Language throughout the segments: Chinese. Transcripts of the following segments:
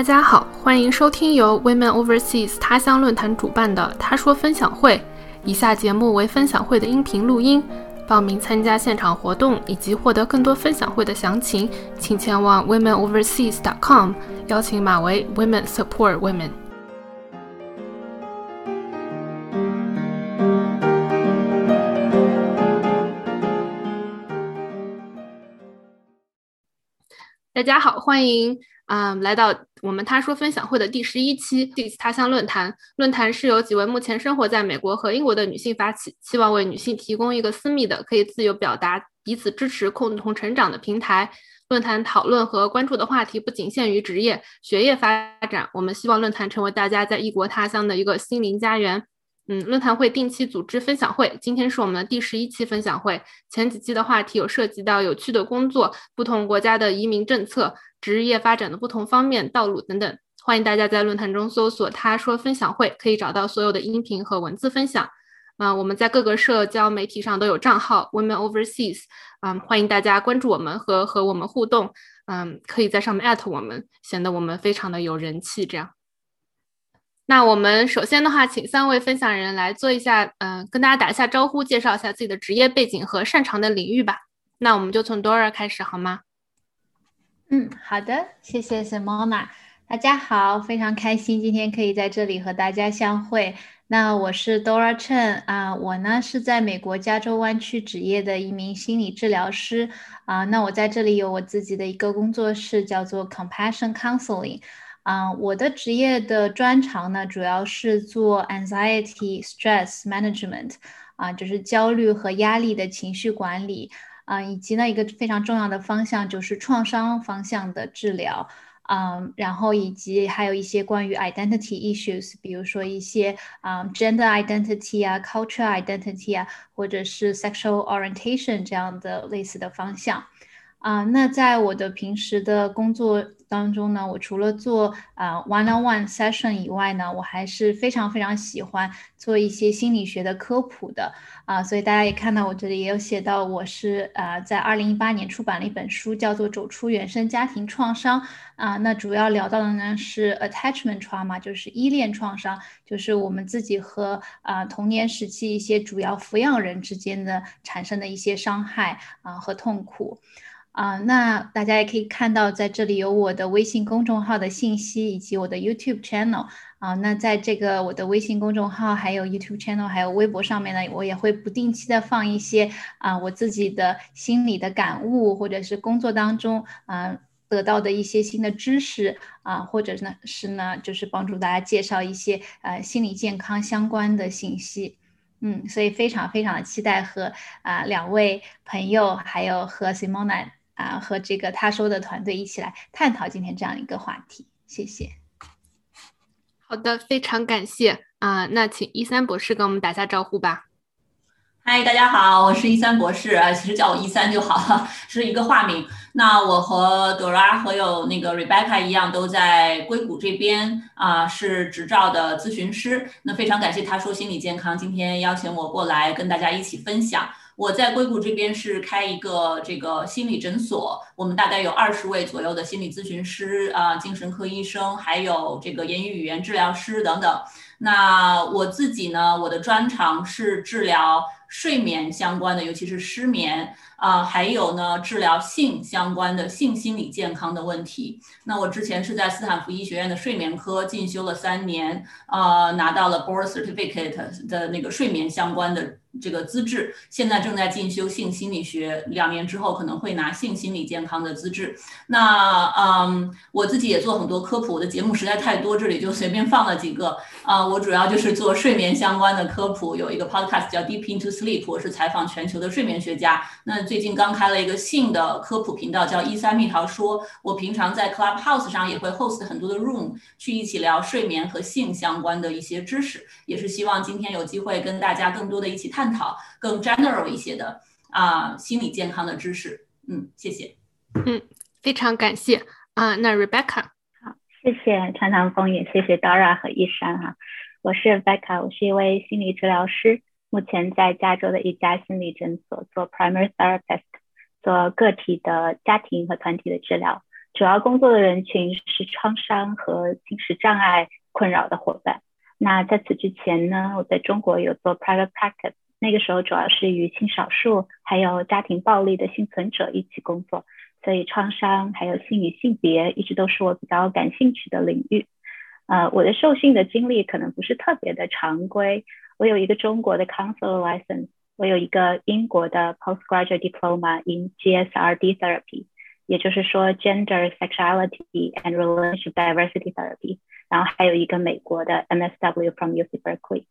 大家好，欢迎收听由 Women Overseas 他乡论坛主办的“他说分享会”。以下节目为分享会的音频录音。报名参加现场活动以及获得更多分享会的详情，请前往 womenoverseas.com，邀请码为 Women Support Women。大家好，欢迎啊来到我们他说分享会的第十一期第他乡论坛。论坛是由几位目前生活在美国和英国的女性发起，希望为女性提供一个私密的、可以自由表达、彼此支持、共同成长的平台。论坛讨论和关注的话题不仅限于职业、学业发展，我们希望论坛成为大家在异国他乡的一个心灵家园。嗯，论坛会定期组织分享会，今天是我们的第十一期分享会。前几期的话题有涉及到有趣的工作、不同国家的移民政策、职业发展的不同方面、道路等等。欢迎大家在论坛中搜索“他说分享会”，可以找到所有的音频和文字分享。啊，我们在各个社交媒体上都有账号 “Women Overseas”，嗯，欢迎大家关注我们和和我们互动。嗯，可以在上面艾特我们，显得我们非常的有人气。这样。那我们首先的话，请三位分享人来做一下，嗯，跟大家打一下招呼，介绍一下自己的职业背景和擅长的领域吧。那我们就从 Dora 开始，好吗？嗯，好的，谢谢 Simona。大家好，非常开心今天可以在这里和大家相会。那我是 Dora Chen 啊，我呢是在美国加州湾区执业的一名心理治疗师啊。那我在这里有我自己的一个工作室，叫做 Compassion Counseling。啊，我的职业的专长呢，主要是做 anxiety stress management，啊，就是焦虑和压力的情绪管理，啊，以及呢一个非常重要的方向就是创伤方向的治疗，嗯，然后以及还有一些关于 identity issues，比如说一些啊 gender identity 啊，culture identity 啊，或者是 sexual orientation 这样的类似的方向。啊，那在我的平时的工作当中呢，我除了做啊 one-on-one session 以外呢，我还是非常非常喜欢做一些心理学的科普的啊。所以大家也看到我这里也有写到，我是啊在二零一八年出版了一本书，叫做《走出原生家庭创伤》啊。那主要聊到的呢是 attachment trauma，就是依恋创伤，就是我们自己和啊童年时期一些主要抚养人之间的产生的一些伤害啊和痛苦。啊，那大家也可以看到，在这里有我的微信公众号的信息，以及我的 YouTube channel 啊。那在这个我的微信公众号、还有 YouTube channel、还有微博上面呢，我也会不定期的放一些啊我自己的心理的感悟，或者是工作当中啊得到的一些新的知识啊，或者呢是呢就是帮助大家介绍一些呃心理健康相关的信息。嗯，所以非常非常的期待和啊两位朋友，还有和 Simona。啊，和这个他说的团队一起来探讨今天这样一个话题，谢谢。好的，非常感谢啊，那请一三博士跟我们打下招呼吧。嗨，大家好，我是一三博士啊，其实叫我一三就好了，是一个化名。那我和 Dora 和有那个 Rebecca 一样，都在硅谷这边啊，是执照的咨询师。那非常感谢他说心理健康今天邀请我过来跟大家一起分享。我在硅谷这边是开一个这个心理诊所，我们大概有二十位左右的心理咨询师啊，精神科医生，还有这个言语语言治疗师等等。那我自己呢，我的专长是治疗睡眠相关的，尤其是失眠。啊，还有呢，治疗性相关的性心理健康的问题。那我之前是在斯坦福医学院的睡眠科进修了三年，啊，拿到了 board certificate 的那个睡眠相关的这个资质。现在正在进修性心理学，两年之后可能会拿性心理健康的资质。那嗯，我自己也做很多科普，我的节目实在太多，这里就随便放了几个。啊，我主要就是做睡眠相关的科普，有一个 podcast 叫 Deep into Sleep，我是采访全球的睡眠学家。那最近刚开了一个新的科普频道，叫一三蜜桃说。我平常在 Clubhouse 上也会 host 很多的 room，去一起聊睡眠和性相关的一些知识，也是希望今天有机会跟大家更多的一起探讨更 general 一些的啊心理健康的知识。嗯，谢谢。嗯，非常感谢啊。那 Rebecca，好，谢谢长长风，也谢谢 Dora 和一山哈。我是 Rebecca，我是一位心理治疗师。目前在加州的一家心理诊所做 primary therapist，做个体的、家庭和团体的治疗，主要工作的人群是创伤和进食障碍困扰的伙伴。那在此之前呢，我在中国有做 private practice，那个时候主要是与性少数还有家庭暴力的幸存者一起工作，所以创伤还有性与性别一直都是我比较感兴趣的领域。呃，我的受训的经历可能不是特别的常规，我有一个中国的 counselor license，我有一个英国的 postgraduate diploma in GSRD therapy。也就是说，gender sexuality and relationship diversity therapy，然后还有一个美国的 MSW from UC Berkeley。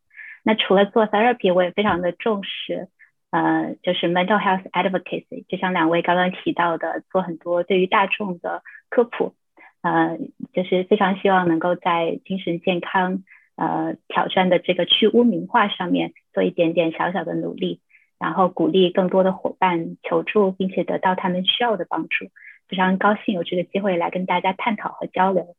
那除了做 therapy，我也非常的重视，呃，就是 mental health advocacy，就像两位刚刚提到的，做很多对于大众的科普，呃，就是非常希望能够在精神健康 呃挑战的这个去污名化上面做一点点小小的努力，然后鼓励更多的伙伴求助，并且得到他们需要的帮助。非常高兴有这个机会来跟大家探讨和交流。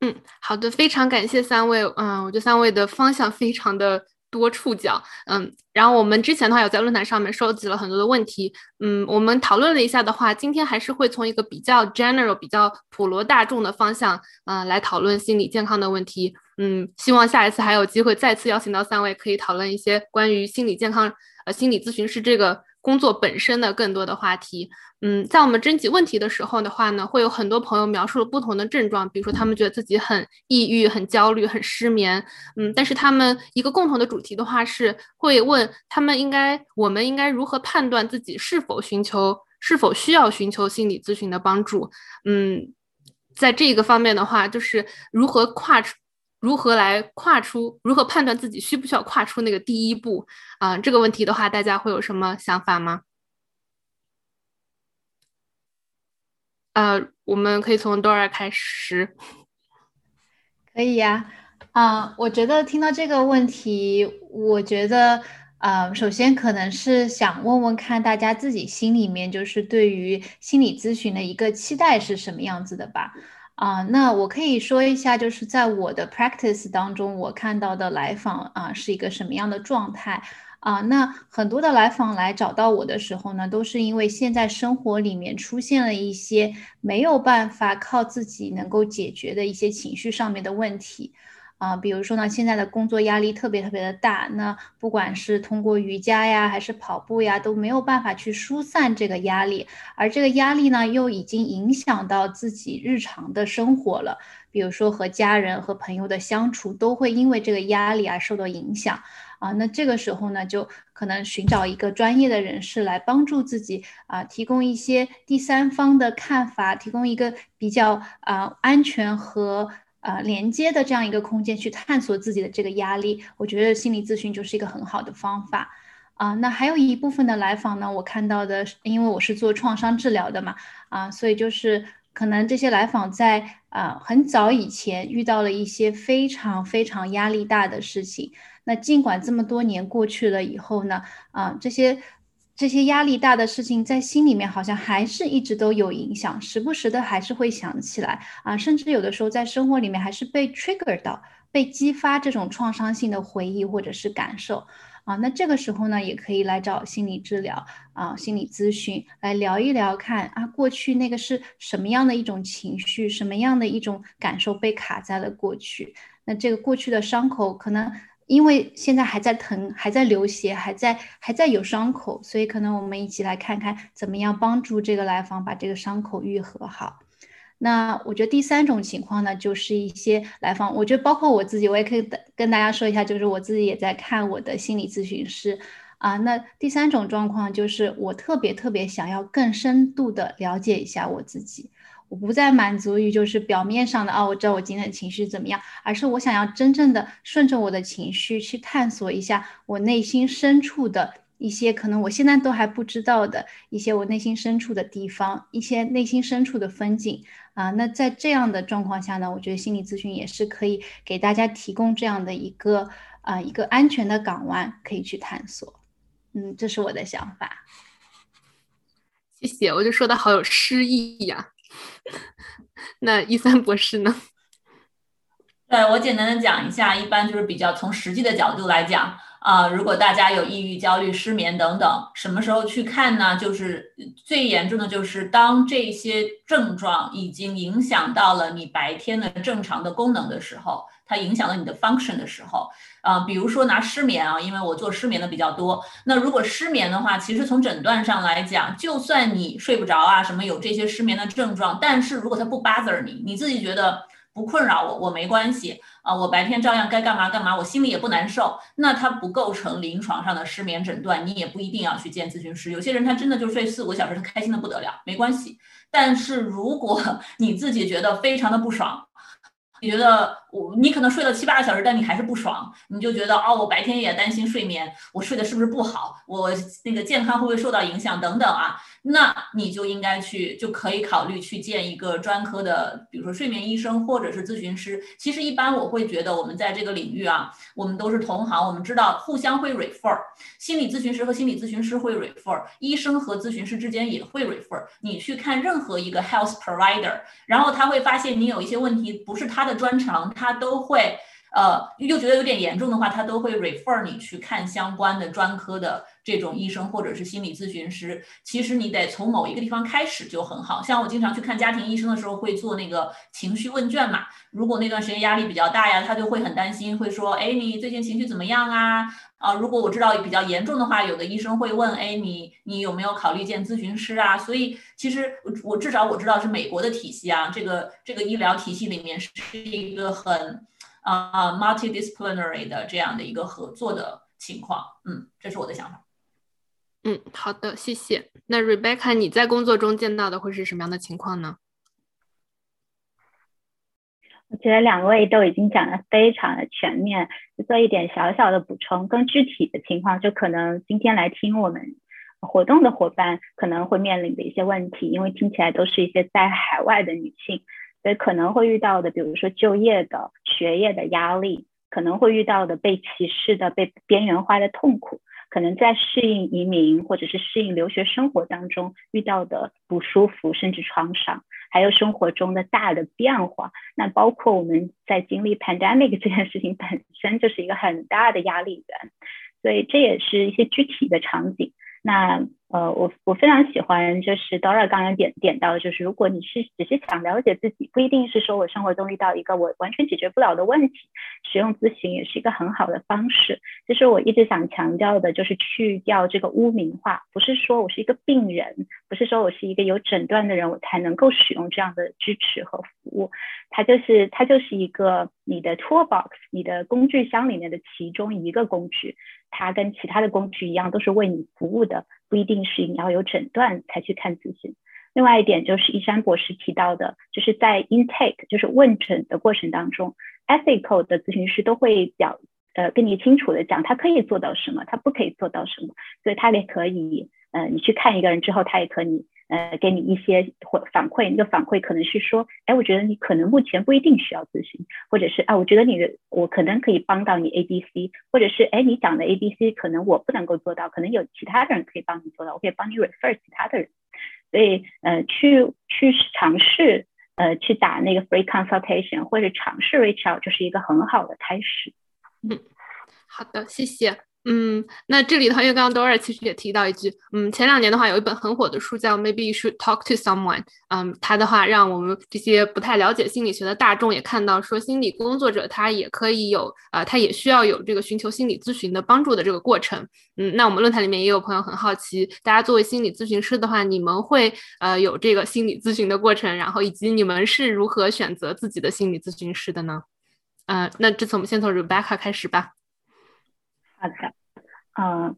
嗯，好的，非常感谢三位。嗯，我觉得三位的方向非常的多触角。嗯，然后我们之前的话有在论坛上面收集了很多的问题。嗯，我们讨论了一下的话，今天还是会从一个比较 general、比较普罗大众的方向，嗯，来讨论心理健康的问题。嗯，希望下一次还有机会再次邀请到三位，可以讨论一些关于心理健康、呃，心理咨询师这个。工作本身的更多的话题，嗯，在我们征集问题的时候的话呢，会有很多朋友描述了不同的症状，比如说他们觉得自己很抑郁、很焦虑、很失眠，嗯，但是他们一个共同的主题的话是会问他们应该，我们应该如何判断自己是否寻求、是否需要寻求心理咨询的帮助，嗯，在这个方面的话，就是如何跨。如何来跨出？如何判断自己需不需要跨出那个第一步？啊，这个问题的话，大家会有什么想法吗？呃，我们可以从多尔开始。可以呀，啊，我觉得听到这个问题，我觉得，呃，首先可能是想问问看大家自己心里面就是对于心理咨询的一个期待是什么样子的吧。啊，那我可以说一下，就是在我的 practice 当中，我看到的来访啊是一个什么样的状态啊？那很多的来访来找到我的时候呢，都是因为现在生活里面出现了一些没有办法靠自己能够解决的一些情绪上面的问题。啊，比如说呢，现在的工作压力特别特别的大，那不管是通过瑜伽呀，还是跑步呀，都没有办法去疏散这个压力，而这个压力呢，又已经影响到自己日常的生活了。比如说和家人和朋友的相处，都会因为这个压力而受到影响。啊，那这个时候呢，就可能寻找一个专业的人士来帮助自己啊，提供一些第三方的看法，提供一个比较啊安全和。呃，连接的这样一个空间去探索自己的这个压力，我觉得心理咨询就是一个很好的方法啊。那还有一部分的来访呢，我看到的，因为我是做创伤治疗的嘛，啊，所以就是可能这些来访在啊很早以前遇到了一些非常非常压力大的事情，那尽管这么多年过去了以后呢，啊这些。这些压力大的事情在心里面好像还是一直都有影响，时不时的还是会想起来啊，甚至有的时候在生活里面还是被 trigger 到，被激发这种创伤性的回忆或者是感受啊。那这个时候呢，也可以来找心理治疗啊，心理咨询来聊一聊，看啊，过去那个是什么样的一种情绪，什么样的一种感受被卡在了过去。那这个过去的伤口可能。因为现在还在疼，还在流血，还在还在有伤口，所以可能我们一起来看看怎么样帮助这个来访把这个伤口愈合好。那我觉得第三种情况呢，就是一些来访，我觉得包括我自己，我也可以跟大家说一下，就是我自己也在看我的心理咨询师啊。那第三种状况就是我特别特别想要更深度的了解一下我自己。我不再满足于就是表面上的啊，我知道我今天的情绪怎么样，而是我想要真正的顺着我的情绪去探索一下我内心深处的一些可能我现在都还不知道的一些我内心深处的地方，一些内心深处的风景啊。那在这样的状况下呢，我觉得心理咨询也是可以给大家提供这样的一个啊一个安全的港湾可以去探索。嗯，这是我的想法。谢谢，我就说的好有诗意呀。那一三博士呢？对我简单的讲一下，一般就是比较从实际的角度来讲，啊，如果大家有抑郁、焦虑、失眠等等，什么时候去看呢？就是最严重的就是当这些症状已经影响到了你白天的正常的功能的时候，它影响了你的 function 的时候，啊，比如说拿失眠啊，因为我做失眠的比较多。那如果失眠的话，其实从诊断上来讲，就算你睡不着啊，什么有这些失眠的症状，但是如果它不 bother 你，你自己觉得。不困扰我，我没关系啊，我白天照样该干嘛干嘛，我心里也不难受。那它不构成临床上的失眠诊断，你也不一定要去见咨询师。有些人他真的就睡四五个小时，他开心的不得了，没关系。但是如果 你自己觉得非常的不爽，你觉得我你可能睡了七八个小时，但你还是不爽，你就觉得哦，我白天也担心睡眠，我睡的是不是不好，我那个健康会不会受到影响等等啊？那你就应该去，就可以考虑去见一个专科的，比如说睡眠医生或者是咨询师。其实一般我会觉得，我们在这个领域啊，我们都是同行，我们知道互相会 refer，心理咨询师和心理咨询师会 refer，医生和咨询师之间也会 refer。你去看任何一个 health provider，然后他会发现你有一些问题不是他的专长，他都会。呃，又觉得有点严重的话，他都会 refer 你去看相关的专科的这种医生或者是心理咨询师。其实你得从某一个地方开始就很好。像我经常去看家庭医生的时候，会做那个情绪问卷嘛。如果那段时间压力比较大呀，他就会很担心，会说，哎，你最近情绪怎么样啊？啊，如果我知道比较严重的话，有的医生会问，哎，你你有没有考虑见咨询师啊？所以其实我至少我知道是美国的体系啊，这个这个医疗体系里面是一个很。啊，multidisciplinary 的这样的一个合作的情况，嗯，这是我的想法。嗯，好的，谢谢。那 Rebecca，你在工作中见到的会是什么样的情况呢？我觉得两位都已经讲的非常的全面，做一点小小的补充。更具体的情况，就可能今天来听我们活动的伙伴可能会面临的一些问题，因为听起来都是一些在海外的女性。所以可能会遇到的，比如说就业的、学业的压力，可能会遇到的被歧视的、被边缘化的痛苦，可能在适应移民或者是适应留学生活当中遇到的不舒服甚至创伤，还有生活中的大的变化。那包括我们在经历 pandemic 这件事情本身就是一个很大的压力源，所以这也是一些具体的场景。那呃，我我非常喜欢，就是 Dora 刚刚点点到，就是如果你是只是想了解自己，不一定是说我生活中遇到一个我完全解决不了的问题，使用咨询也是一个很好的方式。就是我一直想强调的，就是去掉这个污名化，不是说我是一个病人，不是说我是一个有诊断的人，我才能够使用这样的支持和服务。它就是它就是一个你的 toolbox，你的工具箱里面的其中一个工具。它跟其他的工具一样，都是为你服务的，不一定是你要有诊断才去看咨询。另外一点就是一山博士提到的，就是在 intake，就是问诊的过程当中，ethical 的咨询师都会表呃跟你清楚的讲，他可以做到什么，他不可以做到什么，所以他也可以，呃，你去看一个人之后，他也可以。呃，给你一些或反馈，那个反馈可能是说，哎，我觉得你可能目前不一定需要咨询，或者是啊，我觉得你的我可能可以帮到你 A B C，或者是哎，你讲的 A B C 可能我不能够做到，可能有其他的人可以帮你做到，我可以帮你 refer 其他的人，所以呃，去去尝试呃去打那个 free consultation 或者尝试 reach out 就是一个很好的开始。嗯，好的，谢谢。嗯，那这里的话，因为刚刚 Dora 其实也提到一句，嗯，前两年的话有一本很火的书叫 Maybe You Should Talk to Someone，嗯，它的话让我们这些不太了解心理学的大众也看到，说心理工作者他也可以有，呃，他也需要有这个寻求心理咨询的帮助的这个过程。嗯，那我们论坛里面也有朋友很好奇，大家作为心理咨询师的话，你们会呃有这个心理咨询的过程，然后以及你们是如何选择自己的心理咨询师的呢？嗯，那这次我们先从 Rebecca 开始吧。好的，嗯，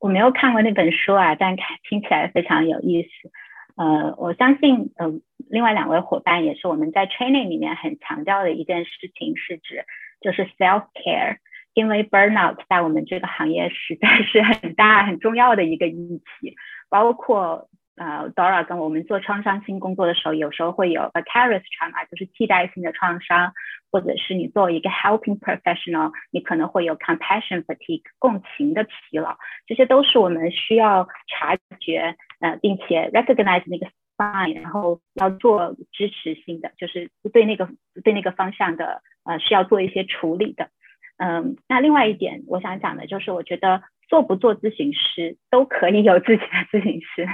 我没有看过那本书啊，但看听起来非常有意思。呃，我相信，呃，另外两位伙伴也是我们在 training 里面很强调的一件事情，是指就是 self care，因为 burnout 在我们这个行业实在是很大很重要的一个议题，包括。呃，Dora 跟我们做创伤性工作的时候，有时候会有 vicarious trauma，就是替代性的创伤，或者是你作为一个 helping professional，你可能会有 compassion fatigue，共情的疲劳，这些都是我们需要察觉，呃，并且 recognize 那个 sign，然后要做支持性的，就是对那个对那个方向的，呃，需要做一些处理的。嗯，那另外一点我想讲的就是，我觉得做不做咨询师都可以有自己的咨询师，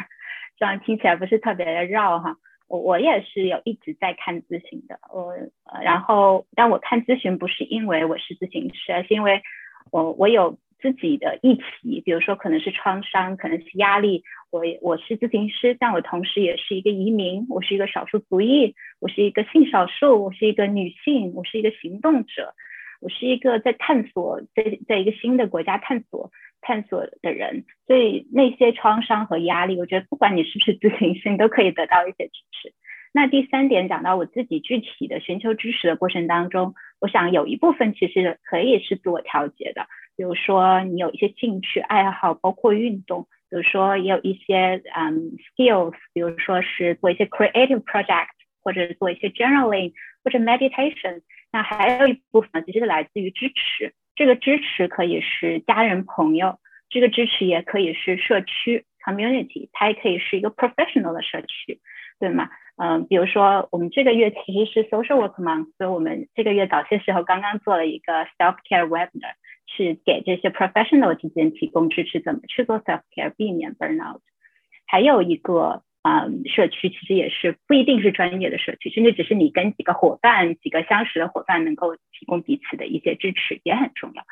这样听起来不是特别的绕哈。我我也是有一直在看咨询的，我然后但我看咨询不是因为我是咨询师，而是因为我我有自己的议题，比如说可能是创伤，可能是压力。我我是咨询师，但我同时也是一个移民，我是一个少数族裔，我是一个性少数，我是一个女性，我是一个行动者，我是一个在探索在在一个新的国家探索探索的人。所以那些创伤和压力，我觉得不管你是不是咨询师，你都可以得到一些支持。那第三点讲到我自己具体的寻求支持的过程当中，我想有一部分其实可以是自我调节的，比如说你有一些兴趣爱好，包括运动。比如说，也有一些嗯 skills，比如说是做一些 creative project，或者做一些 journaling，或者 meditation。那还有一部分其实是来自于支持，这个支持可以是家人朋友，这个支持也可以是社区 community，它也可以是一个 professional 的社区，对吗？嗯，比如说我们这个月其实是 social work month，所以我们这个月早些时候刚刚做了一个 self care webinar。是给这些 professional 之间提供支持，怎么去做 self care，避免 burnout。还有一个嗯，社区其实也是不一定是专业的社区，甚至只是你跟几个伙伴、几个相识的伙伴能够提供彼此的一些支持也很重要。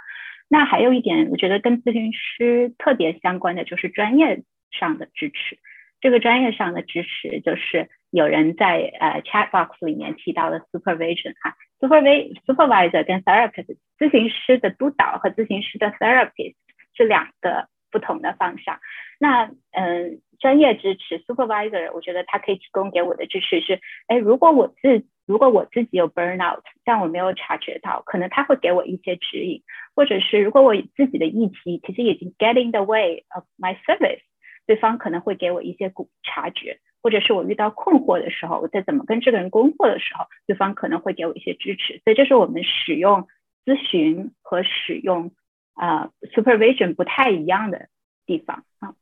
那还有一点，我觉得跟咨询师特别相关的就是专业上的支持。这个专业上的支持就是有人在呃 chat box 里面提到的 supervision 哈，supervi。supervisor 跟 therapist 咨询师的督导和咨询师的 therapist 是两个不同的方向。那嗯，专业支持 supervisor，我觉得他可以提供给我的支持是，哎，如果我自如果我自己有 burnout，但我没有察觉到，可能他会给我一些指引，或者是如果我自己的议题其实已经 get in the way of my service，对方可能会给我一些察觉。或者是我遇到困惑的时候，我在怎么跟这个人工作的时候，对方可能会给我一些支持。所以这是我们使用咨询和使用啊 supervision 不太一样的地方啊。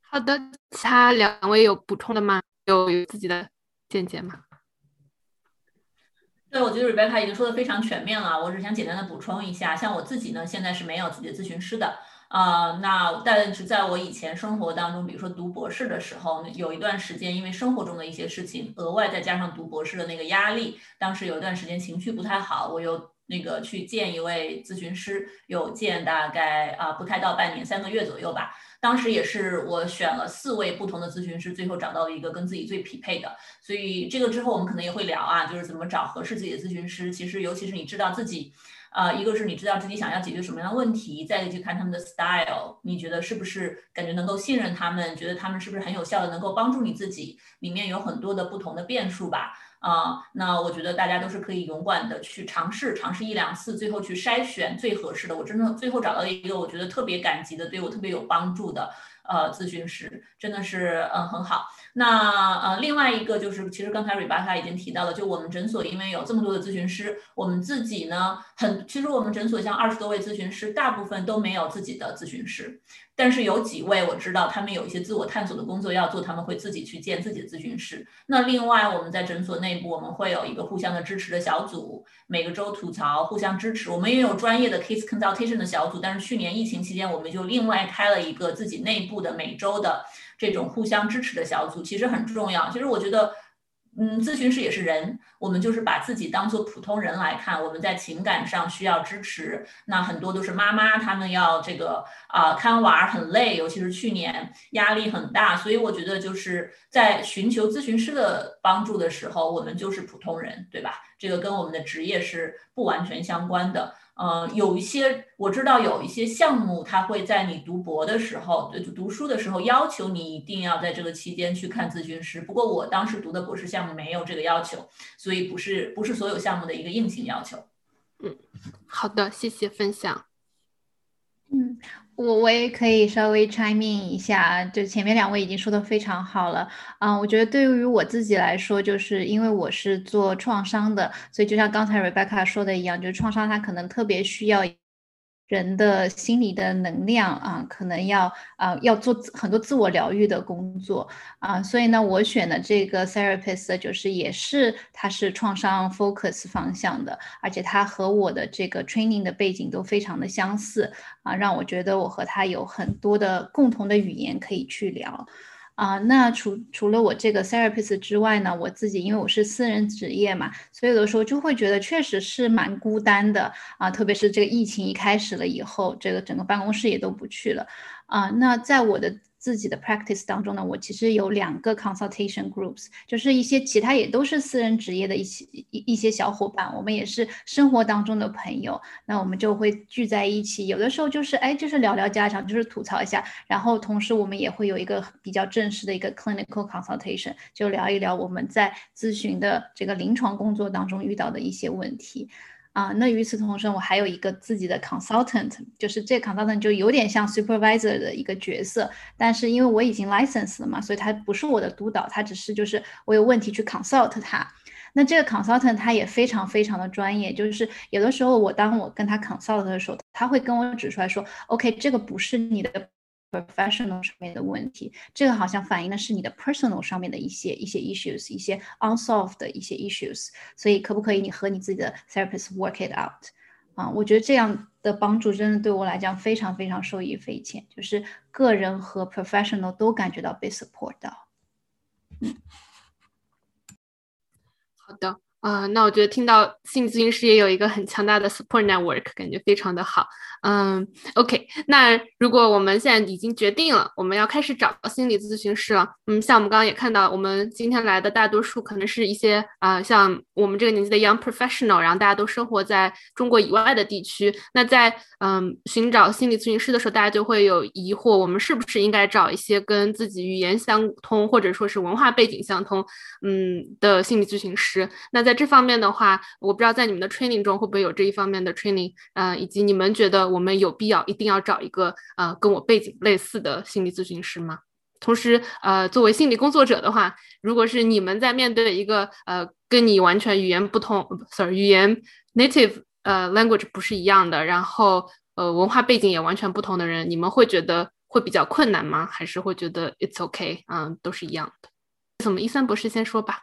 好的，其他两位有补充的吗？有有自己的见解吗？对，我觉得 Rebecca 已经说的非常全面了。我只想简单的补充一下，像我自己呢，现在是没有自己的咨询师的。啊，那但是在我以前生活当中，比如说读博士的时候，有一段时间，因为生活中的一些事情，额外再加上读博士的那个压力，当时有一段时间情绪不太好，我有那个去见一位咨询师，有见大概啊不太到半年，三个月左右吧。当时也是我选了四位不同的咨询师，最后找到了一个跟自己最匹配的。所以这个之后我们可能也会聊啊，就是怎么找合适自己的咨询师。其实尤其是你知道自己。啊，一个是你知道自己想要解决什么样的问题，再去看他们的 style，你觉得是不是感觉能够信任他们？觉得他们是不是很有效的，能够帮助你自己？里面有很多的不同的变数吧。啊，那我觉得大家都是可以勇敢的去尝试，尝试一两次，最后去筛选最合适的。我真的最后找到一个我觉得特别感激的，对我特别有帮助的呃咨询师，真的是嗯很好。那呃，另外一个就是，其实刚才 Rebecca 已经提到了，就我们诊所因为有这么多的咨询师，我们自己呢很，其实我们诊所像二十多位咨询师，大部分都没有自己的咨询师。但是有几位我知道，他们有一些自我探索的工作要做，他们会自己去建自己的咨询室。那另外我们在诊所内部，我们会有一个互相的支持的小组，每个周吐槽，互相支持。我们也有专业的 case consultation 的小组，但是去年疫情期间，我们就另外开了一个自己内部的每周的这种互相支持的小组，其实很重要。其实我觉得。嗯，咨询师也是人，我们就是把自己当做普通人来看。我们在情感上需要支持，那很多都是妈妈，他们要这个啊看娃很累，尤其是去年压力很大，所以我觉得就是在寻求咨询师的帮助的时候，我们就是普通人，对吧？这个跟我们的职业是不完全相关的。呃，有一些我知道有一些项目，它会在你读博的时候，就读书的时候要求你一定要在这个期间去看咨询师。不过我当时读的博士项目没有这个要求，所以不是不是所有项目的一个硬性要求。嗯，好的，谢谢分享。嗯。我我也可以稍微 chime in 一下，就前面两位已经说的非常好了，啊，我觉得对于我自己来说，就是因为我是做创伤的，所以就像刚才 Rebecca 说的一样，就是创伤它可能特别需要。人的心理的能量啊，可能要啊要做很多自我疗愈的工作啊，所以呢，我选的这个 therapist 就是也是他是创伤 focus 方向的，而且他和我的这个 training 的背景都非常的相似啊，让我觉得我和他有很多的共同的语言可以去聊。啊，那除除了我这个 therapist 之外呢，我自己因为我是私人职业嘛，所以有的时候就会觉得确实是蛮孤单的啊，特别是这个疫情一开始了以后，这个整个办公室也都不去了啊。那在我的。自己的 practice 当中呢，我其实有两个 consultation groups，就是一些其他也都是私人职业的一些一一些小伙伴，我们也是生活当中的朋友，那我们就会聚在一起，有的时候就是哎，就是聊聊家常，就是吐槽一下，然后同时我们也会有一个比较正式的一个 clinical consultation，就聊一聊我们在咨询的这个临床工作当中遇到的一些问题。啊，那与此同时，我还有一个自己的 consultant，就是这 consultant 就有点像 supervisor 的一个角色，但是因为我已经 license 了嘛，所以他不是我的督导，他只是就是我有问题去 consult 他。那这个 consultant 他也非常非常的专业，就是有的时候我当我跟他 consult 的时候，他会跟我指出来说，OK，这个不是你的。Professional 上面的问题，这个好像反映的是你的 personal 上面的一些一些 issues，一些 unsolved 的一些 issues，所以可不可以你和你自己的 therapist work it out？啊，我觉得这样的帮助真的对我来讲非常非常受益匪浅，就是个人和 professional 都感觉到被 support 到。嗯，好的。啊，那我觉得听到心理咨询师也有一个很强大的 support network，感觉非常的好。嗯，OK，那如果我们现在已经决定了我们要开始找心理咨询师了，嗯，像我们刚刚也看到，我们今天来的大多数可能是一些啊，像我们这个年纪的 young professional，然后大家都生活在中国以外的地区。那在嗯寻找心理咨询师的时候，大家就会有疑惑，我们是不是应该找一些跟自己语言相通，或者说是文化背景相通，嗯的心理咨询师？那在这方面的话，我不知道在你们的 training 中会不会有这一方面的 training，呃，以及你们觉得我们有必要一定要找一个呃跟我背景类似的心理咨询师吗？同时，呃，作为心理工作者的话，如果是你们在面对一个呃跟你完全语言不通，sorry，语言 native 呃 language 不是一样的，然后呃文化背景也完全不同的人，你们会觉得会比较困难吗？还是会觉得 it's okay，嗯，都是一样的？怎么，一三博士先说吧。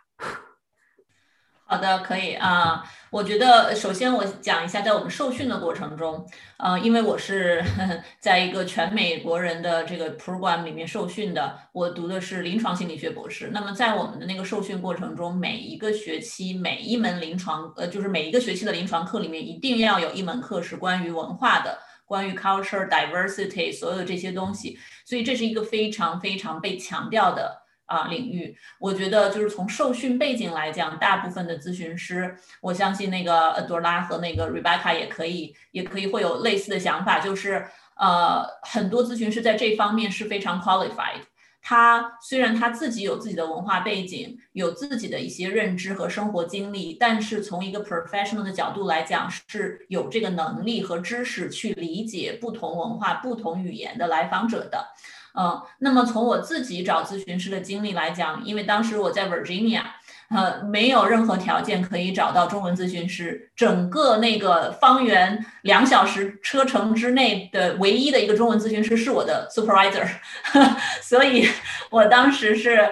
好的，可以啊。我觉得首先我讲一下，在我们受训的过程中，呃，因为我是 在一个全美国人的这个 program 里面受训的，我读的是临床心理学博士。那么在我们的那个受训过程中，每一个学期每一门临床，呃，就是每一个学期的临床课里面，一定要有一门课是关于文化的，关于 culture diversity 所有的这些东西。所以这是一个非常非常被强调的。啊，领域，我觉得就是从受训背景来讲，大部分的咨询师，我相信那个呃朵拉和那个 Rebecca 也可以，也可以会有类似的想法，就是呃，很多咨询师在这方面是非常 qualified。他虽然他自己有自己的文化背景，有自己的一些认知和生活经历，但是从一个 professional 的角度来讲，是有这个能力和知识去理解不同文化、不同语言的来访者的。嗯，那么从我自己找咨询师的经历来讲，因为当时我在 Virginia，呃，没有任何条件可以找到中文咨询师，整个那个方圆两小时车程之内的唯一的一个中文咨询师是我的 supervisor，所以我当时是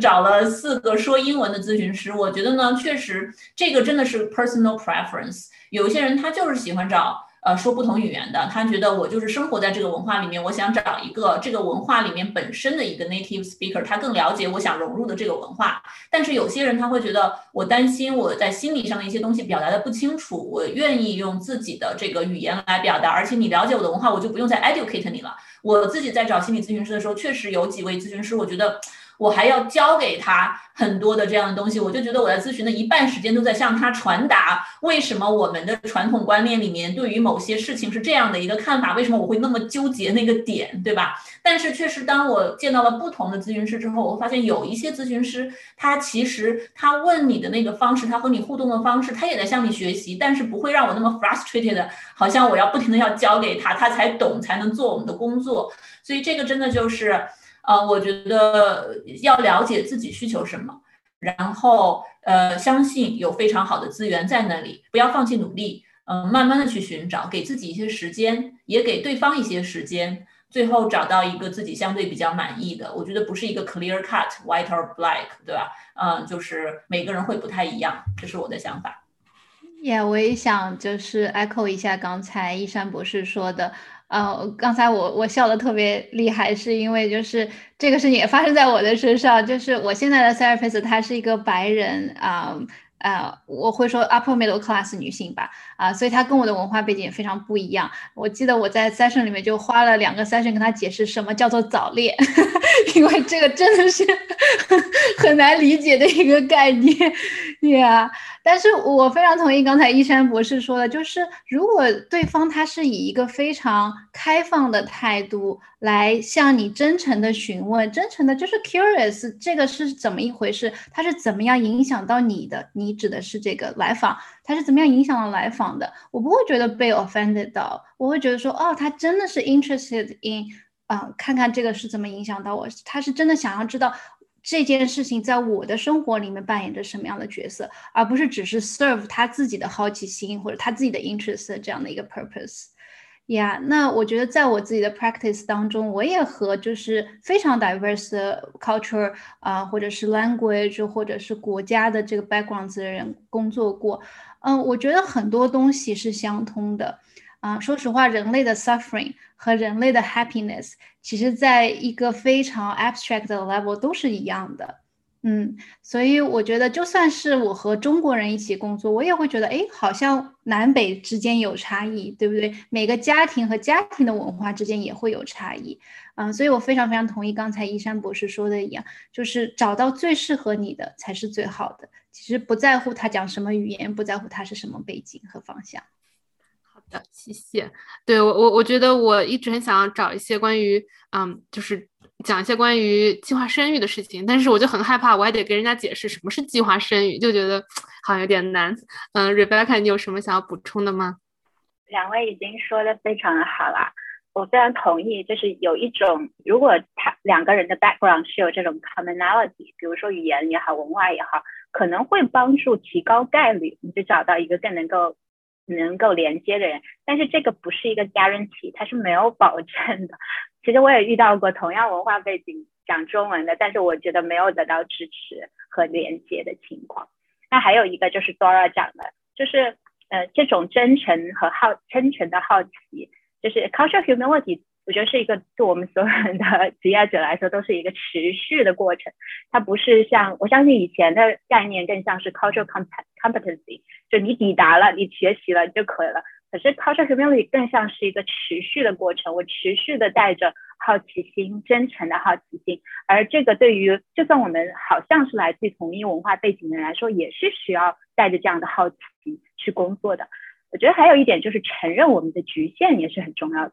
找了四个说英文的咨询师。我觉得呢，确实这个真的是 personal preference，有些人他就是喜欢找。呃，说不同语言的，他觉得我就是生活在这个文化里面，我想找一个这个文化里面本身的一个 native speaker，他更了解我想融入的这个文化。但是有些人他会觉得，我担心我在心理上的一些东西表达的不清楚，我愿意用自己的这个语言来表达，而且你了解我的文化，我就不用再 educate 你了。我自己在找心理咨询师的时候，确实有几位咨询师，我觉得。我还要教给他很多的这样的东西，我就觉得我在咨询的一半时间都在向他传达为什么我们的传统观念里面对于某些事情是这样的一个看法，为什么我会那么纠结那个点，对吧？但是确实，当我见到了不同的咨询师之后，我发现有一些咨询师，他其实他问你的那个方式，他和你互动的方式，他也在向你学习，但是不会让我那么 frustrated，好像我要不停的要教给他，他才懂，才能做我们的工作。所以这个真的就是。呃，我觉得要了解自己需求什么，然后呃，相信有非常好的资源在那里，不要放弃努力嗯，慢慢的去寻找，给自己一些时间，也给对方一些时间，最后找到一个自己相对比较满意的。我觉得不是一个 clear cut white or black，对吧？嗯，就是每个人会不太一样，这是我的想法。也，我也想就是 echo 一下刚才一山博士说的。呃，刚才我我笑的特别厉害，是因为就是这个事情也发生在我的身上，就是我现在的 therapist 他是一个白人啊。我会说 upper middle class 女性吧，啊，所以她跟我的文化背景也非常不一样。我记得我在 session 里面就花了两个 session 跟她解释什么叫做早恋，因为这个真的是 很难理解的一个概念，Yeah。但是我非常同意刚才一山博士说的，就是如果对方他是以一个非常开放的态度来向你真诚的询问，真诚的就是 curious，这个是怎么一回事？他是怎么样影响到你的？你指的是这个来访，他是怎么样影响到来访的？我不会觉得被 offended 到，我会觉得说，哦，他真的是 interested in，啊，看看这个是怎么影响到我，他是真的想要知道。这件事情在我的生活里面扮演着什么样的角色，而不是只是 serve 他自己的好奇心或者他自己的 interest 这样的一个 purpose。呀，那我觉得在我自己的 practice 当中，我也和就是非常 diverse culture 啊，或者是 language 或者是国家的这个 backgrounds 的人工作过。嗯，我觉得很多东西是相通的。啊，说实话，人类的 suffering 和人类的 happiness，其实在一个非常 abstract 的 level 都是一样的。嗯，所以我觉得，就算是我和中国人一起工作，我也会觉得，哎，好像南北之间有差异，对不对？每个家庭和家庭的文化之间也会有差异。嗯，所以我非常非常同意刚才一山博士说的一样，就是找到最适合你的才是最好的。其实不在乎他讲什么语言，不在乎他是什么背景和方向。好的，谢谢。对我，我我觉得我一直很想要找一些关于，嗯，就是讲一些关于计划生育的事情，但是我就很害怕，我还得跟人家解释什么是计划生育，就觉得 好像有点难。嗯，Rebecca，你有什么想要补充的吗？两位已经说的非常的好了，我非常同意。就是有一种，如果他两个人的 background 是有这种 commonality，比如说语言也好，文化也好，可能会帮助提高概率，你就找到一个更能够。能够连接的人，但是这个不是一个 guarantee，它是没有保证的。其实我也遇到过同样文化背景讲中文的，但是我觉得没有得到支持和连接的情况。那还有一个就是 Dora 讲的，就是呃这种真诚和好真诚的好奇，就是 cultural humility。我觉得是一个对我们所有人的职业者来说都是一个持续的过程，它不是像我相信以前的概念更像是 cultural competency，就你抵达了，你学习了就可以了。可是 cultural humility 更像是一个持续的过程，我持续的带着好奇心，真诚的好奇心，而这个对于就算我们好像是来自同一文化背景的人来说，也是需要带着这样的好奇去工作的。我觉得还有一点就是承认我们的局限也是很重要的。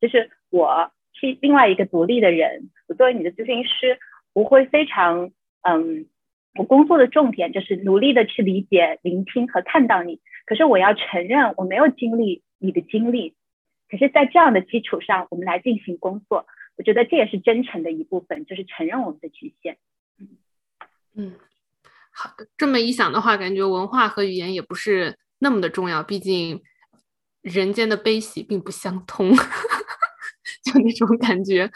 就是我是另外一个独立的人，我作为你的咨询师，我会非常嗯，我工作的重点就是努力的去理解、聆听和看到你。可是我要承认我没有经历你的经历，可是，在这样的基础上，我们来进行工作，我觉得这也是真诚的一部分，就是承认我们的局限。嗯，好的，这么一想的话，感觉文化和语言也不是那么的重要，毕竟。人间的悲喜并不相通，就那种感觉。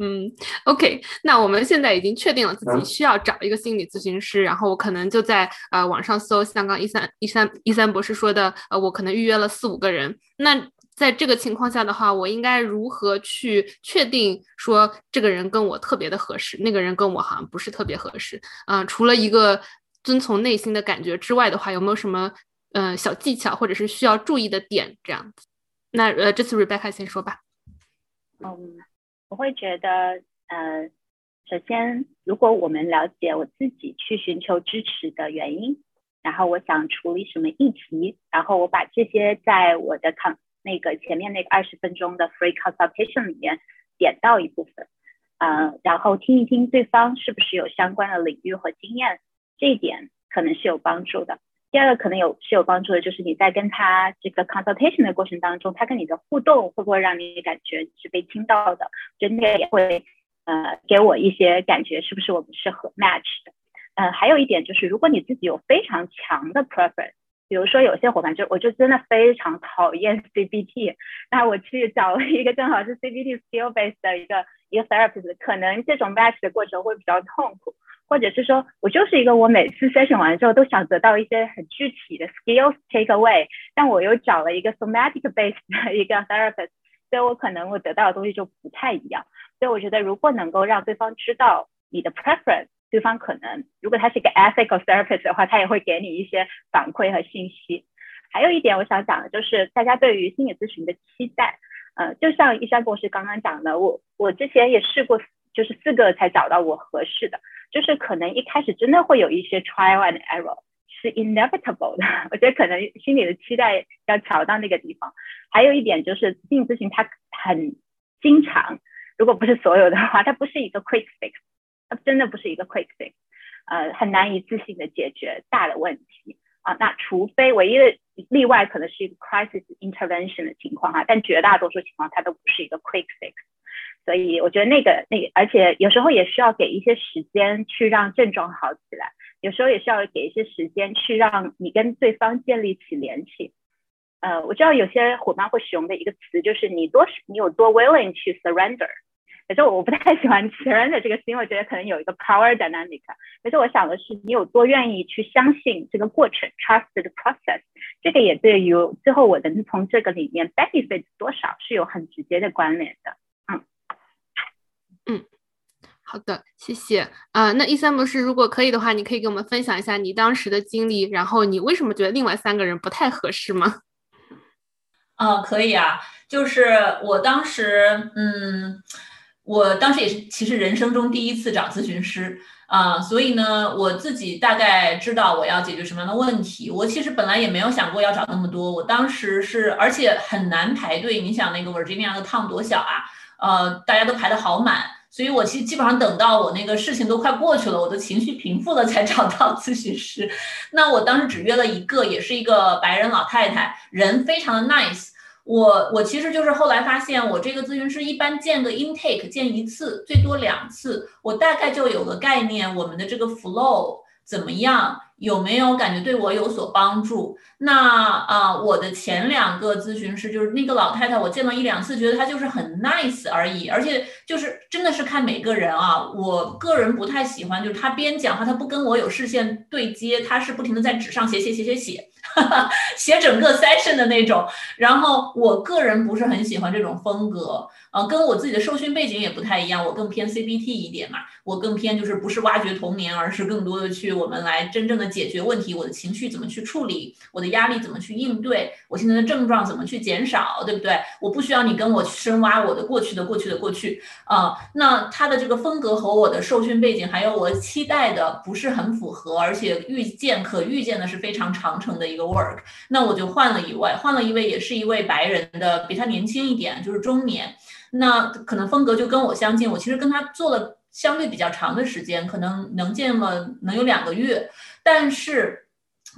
嗯，OK，那我们现在已经确定了自己需要找一个心理咨询师，然后我可能就在呃网上搜，像刚一三一三一三博士说的，呃，我可能预约了四五个人。那在这个情况下的话，我应该如何去确定说这个人跟我特别的合适，那个人跟我好像不是特别合适？嗯，除了一个遵从内心的感觉之外的话，有没有什么？嗯，小技巧或者是需要注意的点这样子。那呃，这次 Rebecca 先说吧。嗯，我会觉得，呃，首先，如果我们了解我自己去寻求支持的原因，然后我想处理什么议题，然后我把这些在我的康那个前面那个二十分钟的 free consultation 里面点到一部分，嗯，然后听一听对方是不是有相关的领域和经验，这一点可能是有帮助的。第二个可能有是有帮助的，就是你在跟他这个 consultation 的过程当中，他跟你的互动会不会让你感觉是被听到的？真的也会呃给我一些感觉，是不是我们适合 match 的？呃，还有一点就是，如果你自己有非常强的 preference，比如说有些伙伴就我就真的非常讨厌 CBT，那我去找了一个正好是 CBT skill based 的一个一个 therapist，可能这种 match 的过程会比较痛苦，或者是说我就是一个我每次 session 完之后都想得到一些很具体的 skills take away，但我又找了一个 somatic base 的一个 therapist，所以我可能我得到的东西就不太一样。所以我觉得如果能够让对方知道你的 preference。对方可能，如果他是一个 ethical therapist 的话，他也会给你一些反馈和信息。还有一点我想讲的就是，大家对于心理咨询的期待，呃，就像一山博士刚刚讲的，我我之前也试过，就是四个才找到我合适的，就是可能一开始真的会有一些 trial and error，是 inevitable 的。我觉得可能心里的期待要调到那个地方。还有一点就是，心理咨询它很经常，如果不是所有的话，它不是一个 quick fix。它真的不是一个 quick fix，呃，很难一次性的解决大的问题啊。那除非唯一的例外可能是一个 crisis intervention 的情况哈，但绝大多数情况它都不是一个 quick fix。所以我觉得那个那个，而且有时候也需要给一些时间去让症状好起来，有时候也需要给一些时间去让你跟对方建立起联系。呃，我知道有些伙伴会使用的一个词就是你多你有多 willing to surrender。可是我不太喜欢 surrender 这个词，因为我觉得可能有一个 power dynamic。可是我想的是，你有多愿意去相信这个过程，trust the process。这个也对于最后我能从这个里面 benefit 多少是有很直接的关联的。嗯，好的，谢谢。啊，那一三博士，如果可以的话，你可以给我们分享一下你当时的经历，然后你为什么觉得另外三个人不太合适吗？嗯，可以啊，就是我当时，嗯。我当时也是，其实人生中第一次找咨询师啊，所以呢，我自己大概知道我要解决什么样的问题。我其实本来也没有想过要找那么多，我当时是，而且很难排队。你想那个 Virginia 的 town 多小啊，呃，大家都排的好满，所以我其实基本上等到我那个事情都快过去了，我的情绪平复了才找到咨询师。那我当时只约了一个，也是一个白人老太太，人非常的 nice。我我其实就是后来发现，我这个咨询师一般见个 intake 见一次，最多两次，我大概就有个概念，我们的这个 flow 怎么样。有没有感觉对我有所帮助？那啊，我的前两个咨询师就是那个老太太，我见了一两次，觉得她就是很 nice 而已，而且就是真的是看每个人啊。我个人不太喜欢，就是她边讲话，她不跟我有视线对接，她是不停的在纸上写写写写写，写整个 session 的那种。然后我个人不是很喜欢这种风格。呃，跟我自己的受训背景也不太一样，我更偏 CBT 一点嘛，我更偏就是不是挖掘童年，而是更多的去我们来真正的解决问题，我的情绪怎么去处理，我的压力怎么去应对，我现在的症状怎么去减少，对不对？我不需要你跟我深挖我的过去的过去的过去啊，那他的这个风格和我的受训背景还有我期待的不是很符合，而且预见可预见的是非常长程的一个 work，那我就换了一位，换了一位也是一位白人的，比他年轻一点，就是中年。那可能风格就跟我相近，我其实跟他做了相对比较长的时间，可能能见了能有两个月，但是。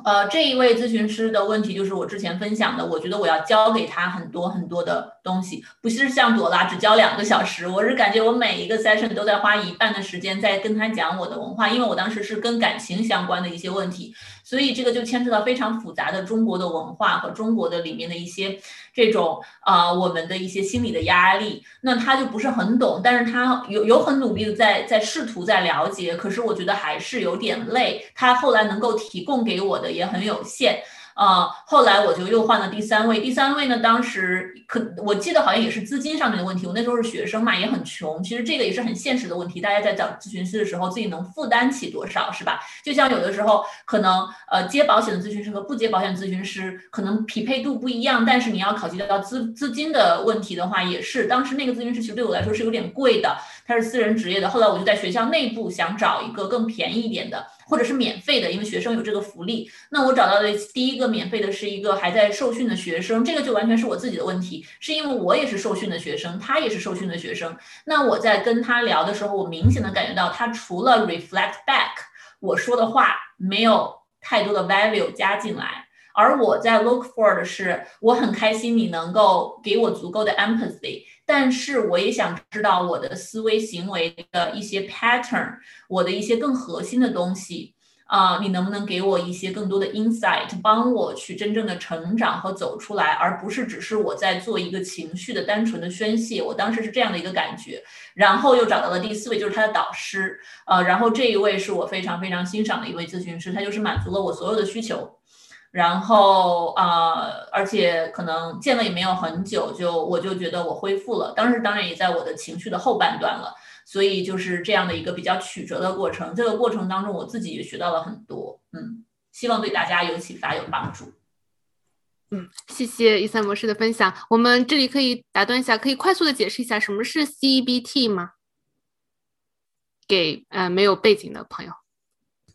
呃，这一位咨询师的问题就是我之前分享的，我觉得我要教给他很多很多的东西，不是像朵拉只教两个小时，我是感觉我每一个 session 都在花一半的时间在跟他讲我的文化，因为我当时是跟感情相关的一些问题，所以这个就牵扯到非常复杂的中国的文化和中国的里面的一些这种啊，我们的一些心理的压力，那他就不是很懂，但是他有有很努力的在在试图在了解，可是我觉得还是有点累，他后来能够提供给我。的也很有限。啊，后来我就又换了第三位。第三位呢，当时可我记得好像也是资金上面的问题。我那时候是学生嘛，也很穷。其实这个也是很现实的问题。大家在找咨询师的时候，自己能负担起多少，是吧？就像有的时候可能呃接保险的咨询师和不接保险咨询师可能匹配度不一样，但是你要考虑到资资金的问题的话，也是当时那个咨询师其实对我来说是有点贵的，他是私人职业的。后来我就在学校内部想找一个更便宜一点的，或者是免费的，因为学生有这个福利。那我找到的第一个。免费的是一个还在受训的学生，这个就完全是我自己的问题，是因为我也是受训的学生，他也是受训的学生。那我在跟他聊的时候，我明显的感觉到他除了 reflect back 我说的话，没有太多的 value 加进来。而我在 look for 的是，我很开心你能够给我足够的 empathy，但是我也想知道我的思维行为的一些 pattern，我的一些更核心的东西。啊，你能不能给我一些更多的 insight，帮我去真正的成长和走出来，而不是只是我在做一个情绪的单纯的宣泄。我当时是这样的一个感觉，然后又找到了第四位，就是他的导师，呃，然后这一位是我非常非常欣赏的一位咨询师，他就是满足了我所有的需求，然后呃，而且可能见了也没有很久，就我就觉得我恢复了，当时当然也在我的情绪的后半段了。所以就是这样的一个比较曲折的过程，这个过程当中我自己也学到了很多，嗯，希望对大家有启发有帮助。嗯，谢谢伊森博士的分享。我们这里可以打断一下，可以快速的解释一下什么是 CBT 吗？给呃没有背景的朋友。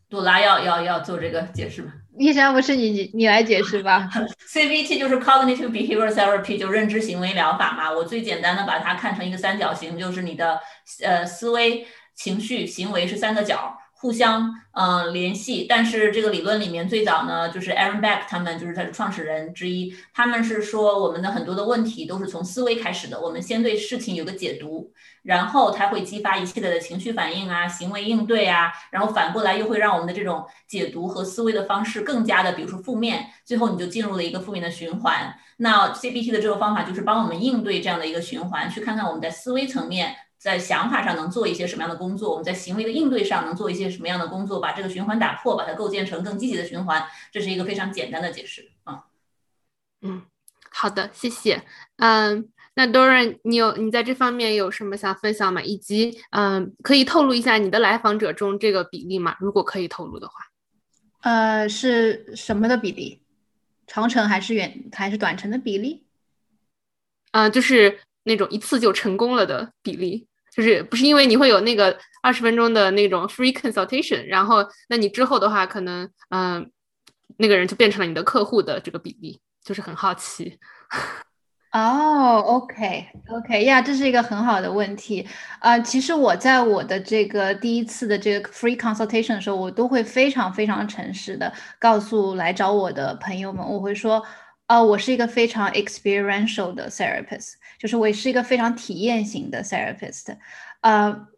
朵拉要要要做这个解释吗？医生不是你你来解释吧。CBT 就是 Cognitive Behavior Therapy，就认知行为疗法嘛。我最简单的把它看成一个三角形，就是你的呃思维、情绪、行为是三个角。互相嗯联系，但是这个理论里面最早呢，就是 Aaron Beck 他们就是他的创始人之一，他们是说我们的很多的问题都是从思维开始的，我们先对事情有个解读，然后它会激发一系列的情绪反应啊、行为应对啊，然后反过来又会让我们的这种解读和思维的方式更加的，比如说负面，最后你就进入了一个负面的循环。那 CBT 的这个方法就是帮我们应对这样的一个循环，去看看我们在思维层面。在想法上能做一些什么样的工作？我们在行为的应对上能做一些什么样的工作？把这个循环打破，把它构建成更积极的循环。这是一个非常简单的解释啊。嗯，好的，谢谢。嗯，那 Doran，你有你在这方面有什么想分享吗？以及嗯，可以透露一下你的来访者中这个比例吗？如果可以透露的话。呃，是什么的比例？长程还是远还是短程的比例？啊，就是。那种一次就成功了的比例，就是不是因为你会有那个二十分钟的那种 free consultation，然后那你之后的话，可能嗯，那个人就变成了你的客户的这个比例，就是很好奇。哦，OK，OK，呀，这是一个很好的问题。呃，其实我在我的这个第一次的这个 free consultation 的时候，我都会非常非常诚实的告诉来找我的朋友们，我会说。呃，我是一个非常 experiential 的 therapist，就是我是一个非常体验型的 therapist，呃。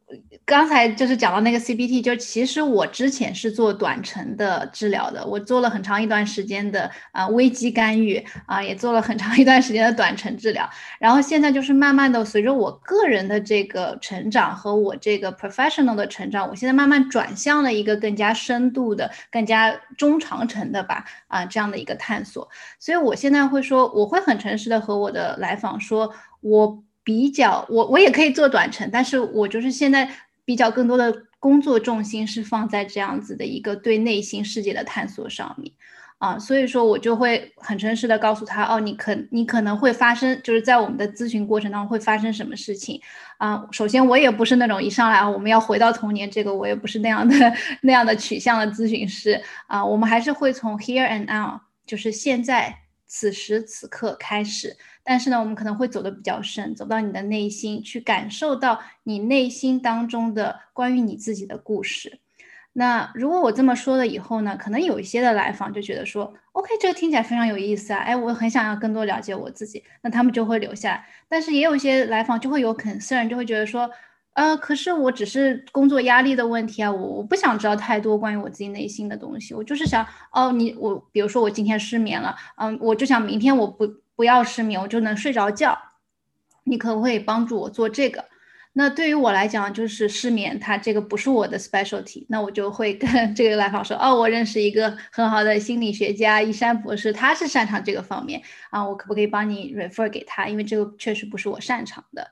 刚才就是讲到那个 CBT，就其实我之前是做短程的治疗的，我做了很长一段时间的啊危机干预啊，也做了很长一段时间的短程治疗，然后现在就是慢慢的随着我个人的这个成长和我这个 professional 的成长，我现在慢慢转向了一个更加深度的、更加中长程的吧啊这样的一个探索，所以我现在会说，我会很诚实的和我的来访说，我。比较我我也可以做短程，但是我就是现在比较更多的工作重心是放在这样子的一个对内心世界的探索上面啊，所以说我就会很诚实的告诉他哦，你可你可能会发生就是在我们的咨询过程当中会发生什么事情啊。首先我也不是那种一上来啊我们要回到童年这个我也不是那样的那样的取向的咨询师啊，我们还是会从 here and now 就是现在此时此刻开始。但是呢，我们可能会走得比较深，走到你的内心去感受到你内心当中的关于你自己的故事。那如果我这么说了以后呢，可能有一些的来访就觉得说，OK，这个听起来非常有意思啊，哎，我很想要更多了解我自己，那他们就会留下来。但是也有一些来访就会有 concern，就会觉得说，呃，可是我只是工作压力的问题啊，我我不想知道太多关于我自己内心的东西，我就是想，哦，你我，比如说我今天失眠了，嗯，我就想明天我不。不要失眠，我就能睡着觉。你可不可以帮助我做这个？那对于我来讲，就是失眠，它这个不是我的 specialty。那我就会跟 这个来访说：哦，我认识一个很好的心理学家一山博士，他是擅长这个方面啊，我可不可以帮你 refer 给他？因为这个确实不是我擅长的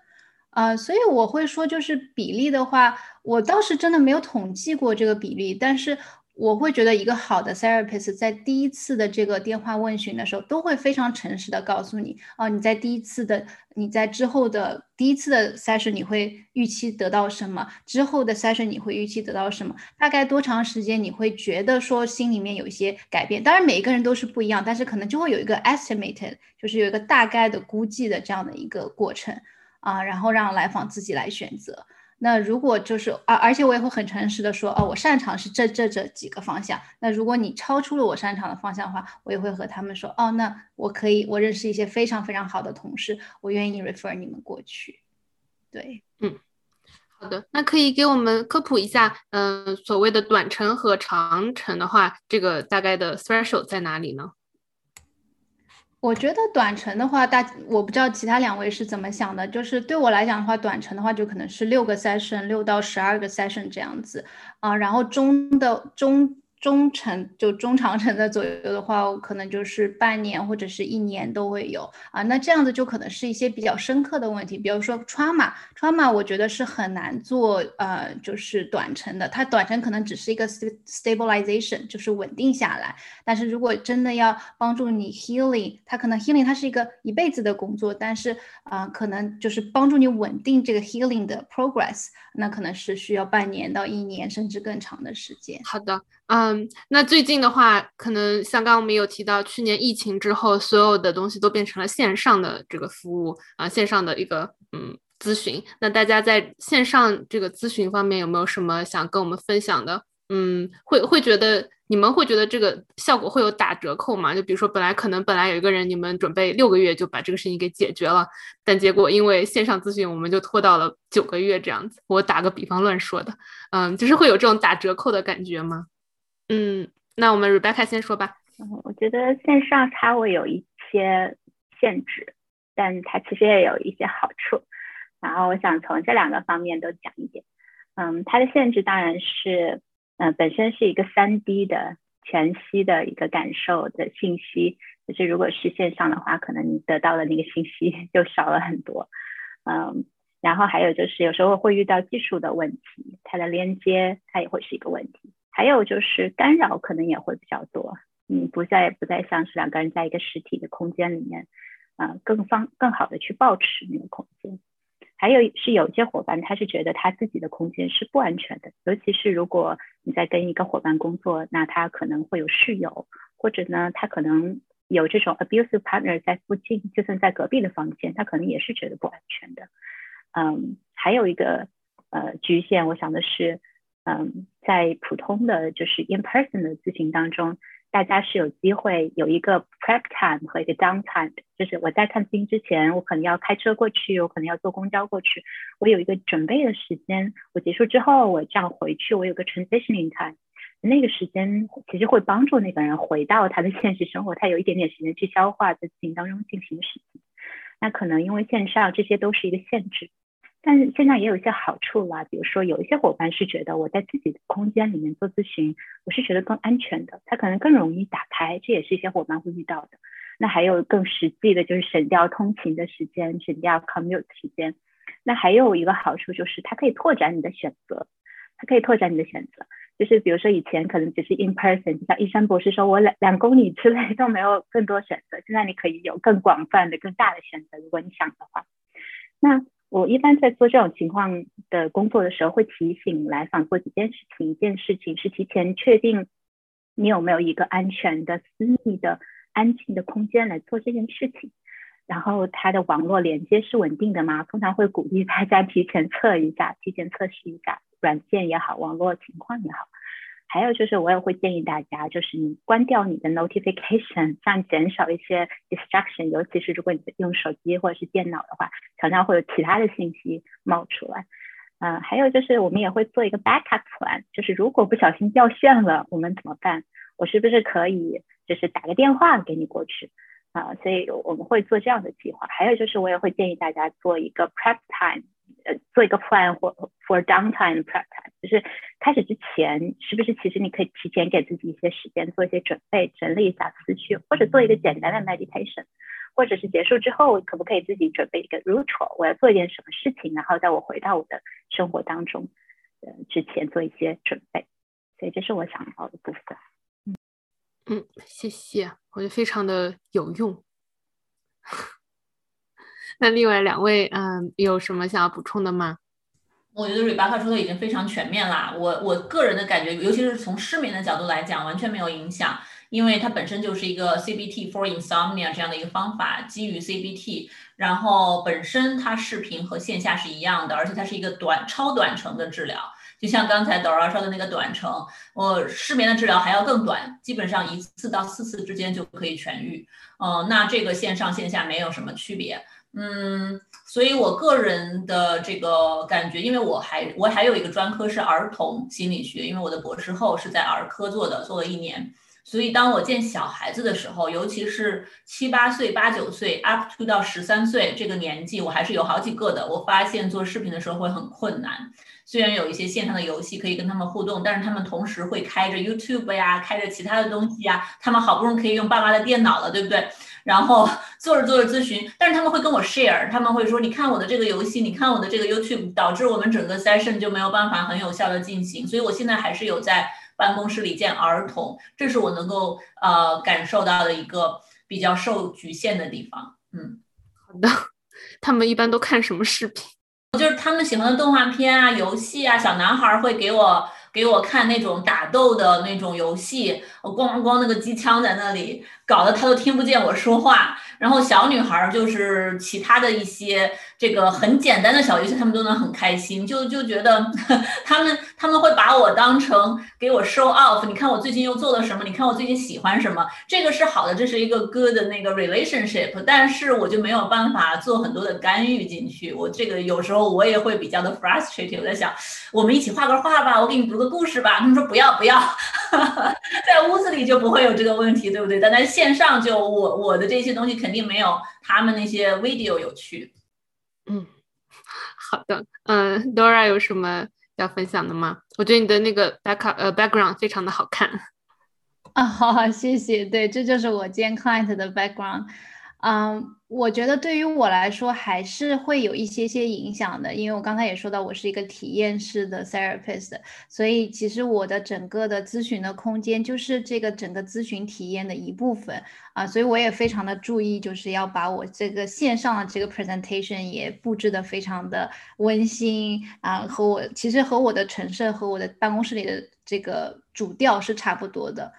啊，所以我会说，就是比例的话，我倒是真的没有统计过这个比例，但是。我会觉得一个好的 therapist 在第一次的这个电话问询的时候，都会非常诚实的告诉你，哦，你在第一次的，你在之后的第一次的 session 你会预期得到什么？之后的 session 你会预期得到什么？大概多长时间你会觉得说心里面有一些改变？当然每一个人都是不一样，但是可能就会有一个 estimated，就是有一个大概的估计的这样的一个过程啊，然后让来访自己来选择。那如果就是而而且我也会很诚实的说，哦，我擅长是这这这几个方向。那如果你超出了我擅长的方向的话，我也会和他们说，哦，那我可以，我认识一些非常非常好的同事，我愿意 refer 你们过去。对，嗯，好的，那可以给我们科普一下，嗯，所谓的短程和长程的话，这个大概的 threshold 在哪里呢？我觉得短程的话，大我不知道其他两位是怎么想的，就是对我来讲的话，短程的话就可能是六个 session，六到十二个 session 这样子啊，然后中的中。中程就中长程的左右的话，我可能就是半年或者是一年都会有啊。那这样子就可能是一些比较深刻的问题，比如说 trauma，trauma 我觉得是很难做呃，就是短程的。它短程可能只是一个 stabilization，就是稳定下来。但是如果真的要帮助你 healing，它可能 healing 它是一个一辈子的工作，但是啊，可能就是帮助你稳定这个 healing 的 progress，那可能是需要半年到一年甚至更长的时间。好的。嗯，那最近的话，可能像刚刚我们有提到，去年疫情之后，所有的东西都变成了线上的这个服务啊，线上的一个嗯咨询。那大家在线上这个咨询方面有没有什么想跟我们分享的？嗯，会会觉得你们会觉得这个效果会有打折扣吗？就比如说，本来可能本来有一个人，你们准备六个月就把这个事情给解决了，但结果因为线上咨询，我们就拖到了九个月这样子。我打个比方乱说的，嗯，就是会有这种打折扣的感觉吗？嗯，那我们 Rebecca 先说吧。我觉得线上它会有一些限制，但它其实也有一些好处。然后我想从这两个方面都讲一点。嗯，它的限制当然是，嗯，本身是一个三 D 的全息的一个感受的信息，就是如果是线上的话，可能你得到的那个信息 就少了很多。嗯，然后还有就是有时候会遇到技术的问题，它的连接它也会是一个问题。还有就是干扰可能也会比较多，嗯，不再不再像是两个人在一个实体的空间里面，啊，更方更好的去保持那个空间。还有是有些伙伴他是觉得他自己的空间是不安全的，尤其是如果你在跟一个伙伴工作，那他可能会有室友，或者呢他可能有这种 abusive partner 在附近，就算在隔壁的房间，他可能也是觉得不安全的。嗯，还有一个呃局限，我想的是。嗯，在普通的就是 in person 的咨询当中，大家是有机会有一个 prep time 和一个 down time，就是我在看咨询之前，我可能要开车过去，我可能要坐公交过去，我有一个准备的时间。我结束之后，我这样回去，我有个 transitioning time，那个时间其实会帮助那个人回到他的现实生活，他有一点点时间去消化在咨询当中进行的事情。那可能因为线上这些都是一个限制。但是现在也有一些好处啦，比如说有一些伙伴是觉得我在自己的空间里面做咨询，我是觉得更安全的，他可能更容易打开，这也是一些伙伴会遇到的。那还有更实际的，就是省掉通勤的时间，省掉 commute 时间。那还有一个好处就是，它可以拓展你的选择，它可以拓展你的选择。就是比如说以前可能只是 in person，像一山博士说，我两两公里之内都没有更多选择，现在你可以有更广泛的、更大的选择，如果你想的话。那我一般在做这种情况的工作的时候，会提醒来访做几件事情。一件事情是提前确定你有没有一个安全的、私密的、安静的空间来做这件事情。然后它的网络连接是稳定的吗？通常会鼓励大家提前测一下，提前测试一下软件也好，网络情况也好。还有就是，我也会建议大家，就是你关掉你的 notification，这样减少一些 distraction。尤其是如果你用手机或者是电脑的话，常常会有其他的信息冒出来。嗯，还有就是，我们也会做一个 backup plan，就是如果不小心掉线了，我们怎么办？我是不是可以就是打个电话给你过去？啊，所以我们会做这样的计划。还有就是，我也会建议大家做一个 prep time。呃，做一个 plan 或 for downtime prep time，就是开始之前，是不是其实你可以提前给自己一些时间做一些准备，整理一下思绪，或者做一个简单的 meditation，或者是结束之后，可不可以自己准备一个 ritual，我要做一件什么事情，然后在我回到我的生活当中，呃，之前做一些准备。所以这是我想到的部分。嗯，谢谢，我觉得非常的有用。那另外两位，嗯，有什么想要补充的吗？我觉得瑞巴克说的已经非常全面啦。我我个人的感觉，尤其是从失眠的角度来讲，完全没有影响，因为它本身就是一个 CBT for insomnia 这样的一个方法，基于 CBT，然后本身它视频和线下是一样的，而且它是一个短超短程的治疗，就像刚才 Dora 说的那个短程，我失眠的治疗还要更短，基本上一次到四次之间就可以痊愈。嗯，那这个线上线下没有什么区别。嗯，所以我个人的这个感觉，因为我还我还有一个专科是儿童心理学，因为我的博士后是在儿科做的，做了一年。所以当我见小孩子的时候，尤其是七八岁、八九岁，up to 到十三岁这个年纪，我还是有好几个的。我发现做视频的时候会很困难。虽然有一些线上的游戏可以跟他们互动，但是他们同时会开着 YouTube 呀，开着其他的东西呀。他们好不容易可以用爸妈的电脑了，对不对？然后 做着做着咨询，但是他们会跟我 share，他们会说：“你看我的这个游戏，你看我的这个 YouTube，导致我们整个 session 就没有办法很有效的进行。”所以我现在还是有在办公室里见儿童，这是我能够呃感受到的一个比较受局限的地方。嗯，好的。他们一般都看什么视频？就是他们喜欢的动画片啊、游戏啊，小男孩会给我给我看那种打斗的那种游戏，我咣咣那个机枪在那里，搞得他都听不见我说话。然后小女孩就是其他的一些这个很简单的小游戏，他们都能很开心，就就觉得 他们他们会把我当成给我 show off。你看我最近又做了什么？你看我最近喜欢什么？这个是好的，这是一个 good 的那个 relationship。但是我就没有办法做很多的干预进去。我这个有时候我也会比较的 frustrated。我在想，我们一起画个画吧，我给你读个故事吧。他们说不要不要，在屋子里就不会有这个问题，对不对？但在线上就我我的这些东西。肯定没有他们那些 video 有趣。嗯，好的。嗯，Dora 有什么要分享的吗？我觉得你的那个 back 呃 background 非常的好看。啊，好，谢谢。对，这就是我今天 client 的 background。嗯，我觉得对于我来说还是会有一些些影响的，因为我刚才也说到，我是一个体验式的 therapist，所以其实我的整个的咨询的空间就是这个整个咨询体验的一部分啊，所以我也非常的注意，就是要把我这个线上的这个 presentation 也布置的非常的温馨啊，和我其实和我的陈设和我的办公室里的这个主调是差不多的。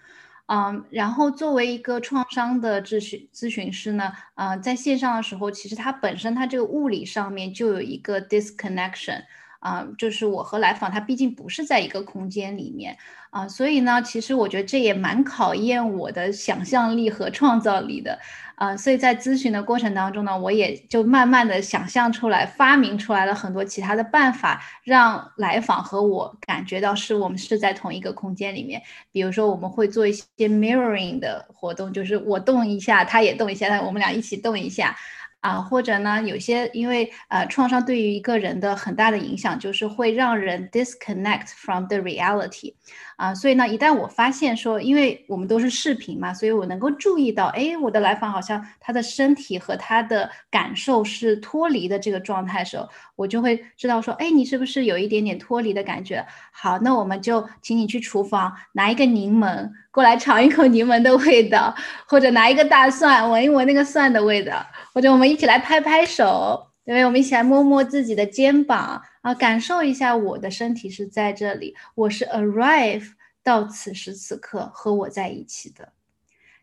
嗯，然后作为一个创伤的咨询咨询师呢，嗯，在线上的时候，其实它本身它这个物理上面就有一个 disconnection，啊，就是我和来访他毕竟不是在一个空间里面啊，所以呢，其实我觉得这也蛮考验我的想象力和创造力的。啊，所以在咨询的过程当中呢，我也就慢慢的想象出来，发明出来了很多其他的办法，让来访和我感觉到是我们是在同一个空间里面。比如说，我们会做一些 mirroring 的活动，就是我动一下，他也动一下，我们俩一起动一下。啊，或者呢，有些因为呃，创伤对于一个人的很大的影响，就是会让人 disconnect from the reality，啊，所以呢，一旦我发现说，因为我们都是视频嘛，所以我能够注意到，哎，我的来访好像他的身体和他的感受是脱离的这个状态的时候，我就会知道说，哎，你是不是有一点点脱离的感觉？好，那我们就请你去厨房拿一个柠檬过来尝一口柠檬的味道，或者拿一个大蒜闻一闻那个蒜的味道。或者我们一起来拍拍手，对不对？我们一起来摸摸自己的肩膀啊，感受一下我的身体是在这里，我是 arrive 到此时此刻和我在一起的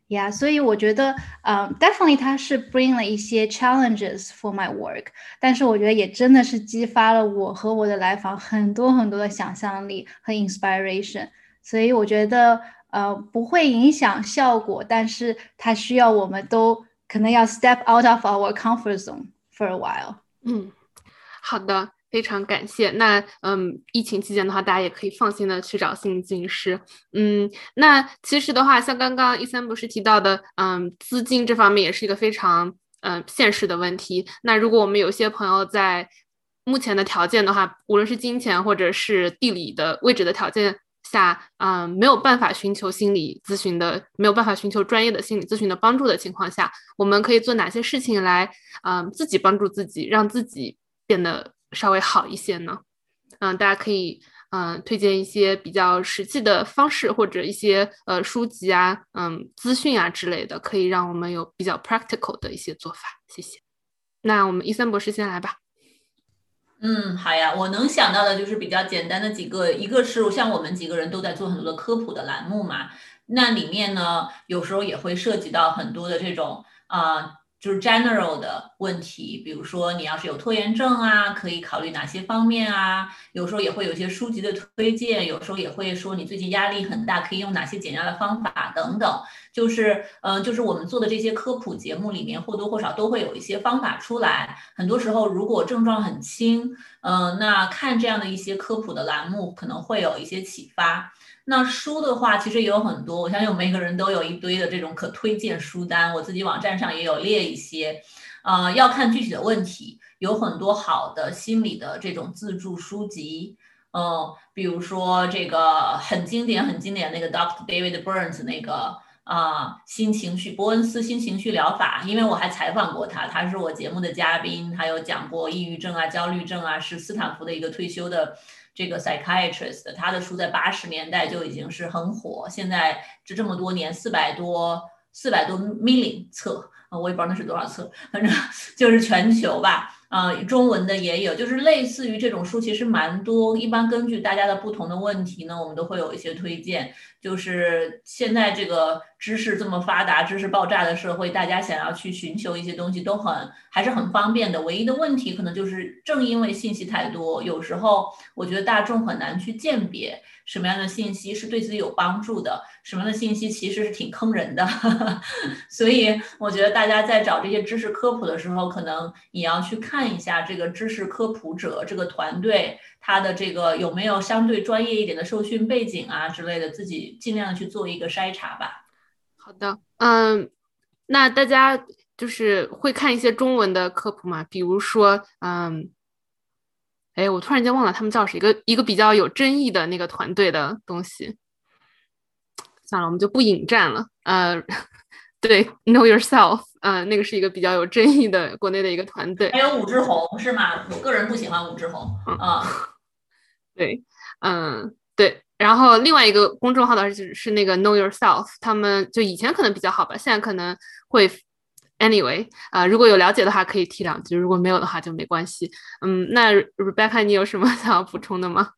呀。所以我觉得，嗯，definitely 它是 bring 了一些 challenges for my work，但是我觉得也真的是激发了我和我的来访很多很多的想象力和 inspiration。所以我觉得，呃，不会影响效果，但是它需要我们都。可能要 step out of our comfort zone for a while。嗯，好的，非常感谢。那嗯，疫情期间的话，大家也可以放心的去找心理咨询师。嗯，那其实的话，像刚刚一三博士提到的，嗯，资金这方面也是一个非常嗯现实的问题。那如果我们有些朋友在目前的条件的话，无论是金钱或者是地理的位置的条件。下，嗯，没有办法寻求心理咨询的，没有办法寻求专业的心理咨询的帮助的情况下，我们可以做哪些事情来，嗯，自己帮助自己，让自己变得稍微好一些呢？嗯，大家可以，嗯，推荐一些比较实际的方式，或者一些呃书籍啊，嗯，资讯啊之类的，可以让我们有比较 practical 的一些做法。谢谢。那我们伊森博士先来吧。嗯，好呀，我能想到的就是比较简单的几个，一个是像我们几个人都在做很多的科普的栏目嘛，那里面呢，有时候也会涉及到很多的这种啊，就是 general 的问题，比如说你要是有拖延症啊，可以考虑哪些方面啊？有时候也会有一些书籍的推荐，有时候也会说你最近压力很大，可以用哪些减压的方法等等。就是嗯，就是我们做的这些科普节目里面或多或少都会有一些方法出来。很多时候，如果症状很轻，嗯，那看这样的一些科普的栏目可能会有一些启发。那书的话，其实也有很多，我相信我们每个人都有一堆的这种可推荐书单，我自己网站上也有列一些。呃，要看具体的问题，有很多好的心理的这种自助书籍，嗯，比如说这个很经典、很经典那个 Dr. David Burns 那个啊新情绪伯恩斯新情绪疗法，因为我还采访过他，他是我节目的嘉宾，他有讲过抑郁症啊、焦虑症啊，是斯坦福的一个退休的这个 psychiatrist，他的书在八十年代就已经是很火，现在这这么多年四百多四百多 million 册。我也不知道那是多少册，反正就是全球吧。啊，中文的也有，就是类似于这种书，其实蛮多。一般根据大家的不同的问题呢，我们都会有一些推荐。就是现在这个知识这么发达、知识爆炸的社会，大家想要去寻求一些东西都很还是很方便的。唯一的问题可能就是正因为信息太多，有时候我觉得大众很难去鉴别什么样的信息是对自己有帮助的。什么的信息其实是挺坑人的，所以我觉得大家在找这些知识科普的时候，可能也要去看一下这个知识科普者这个团队，他的这个有没有相对专业一点的受训背景啊之类的，自己尽量去做一个筛查吧。好的，嗯，那大家就是会看一些中文的科普吗？比如说，嗯，哎，我突然间忘了他们叫是一个一个比较有争议的那个团队的东西。算了，我们就不引战了。呃，对，Know Yourself，呃，那个是一个比较有争议的国内的一个团队。还有武志红是吗？我个人不喜欢武志红。嗯，对，嗯，对。然后另外一个公众号的是是那个 Know Yourself，他们就以前可能比较好吧，现在可能会 Anyway，啊，如果有了解的话可以提两句，如果没有的话就没关系。嗯，那 Rebecca，你有什么想要补充的吗？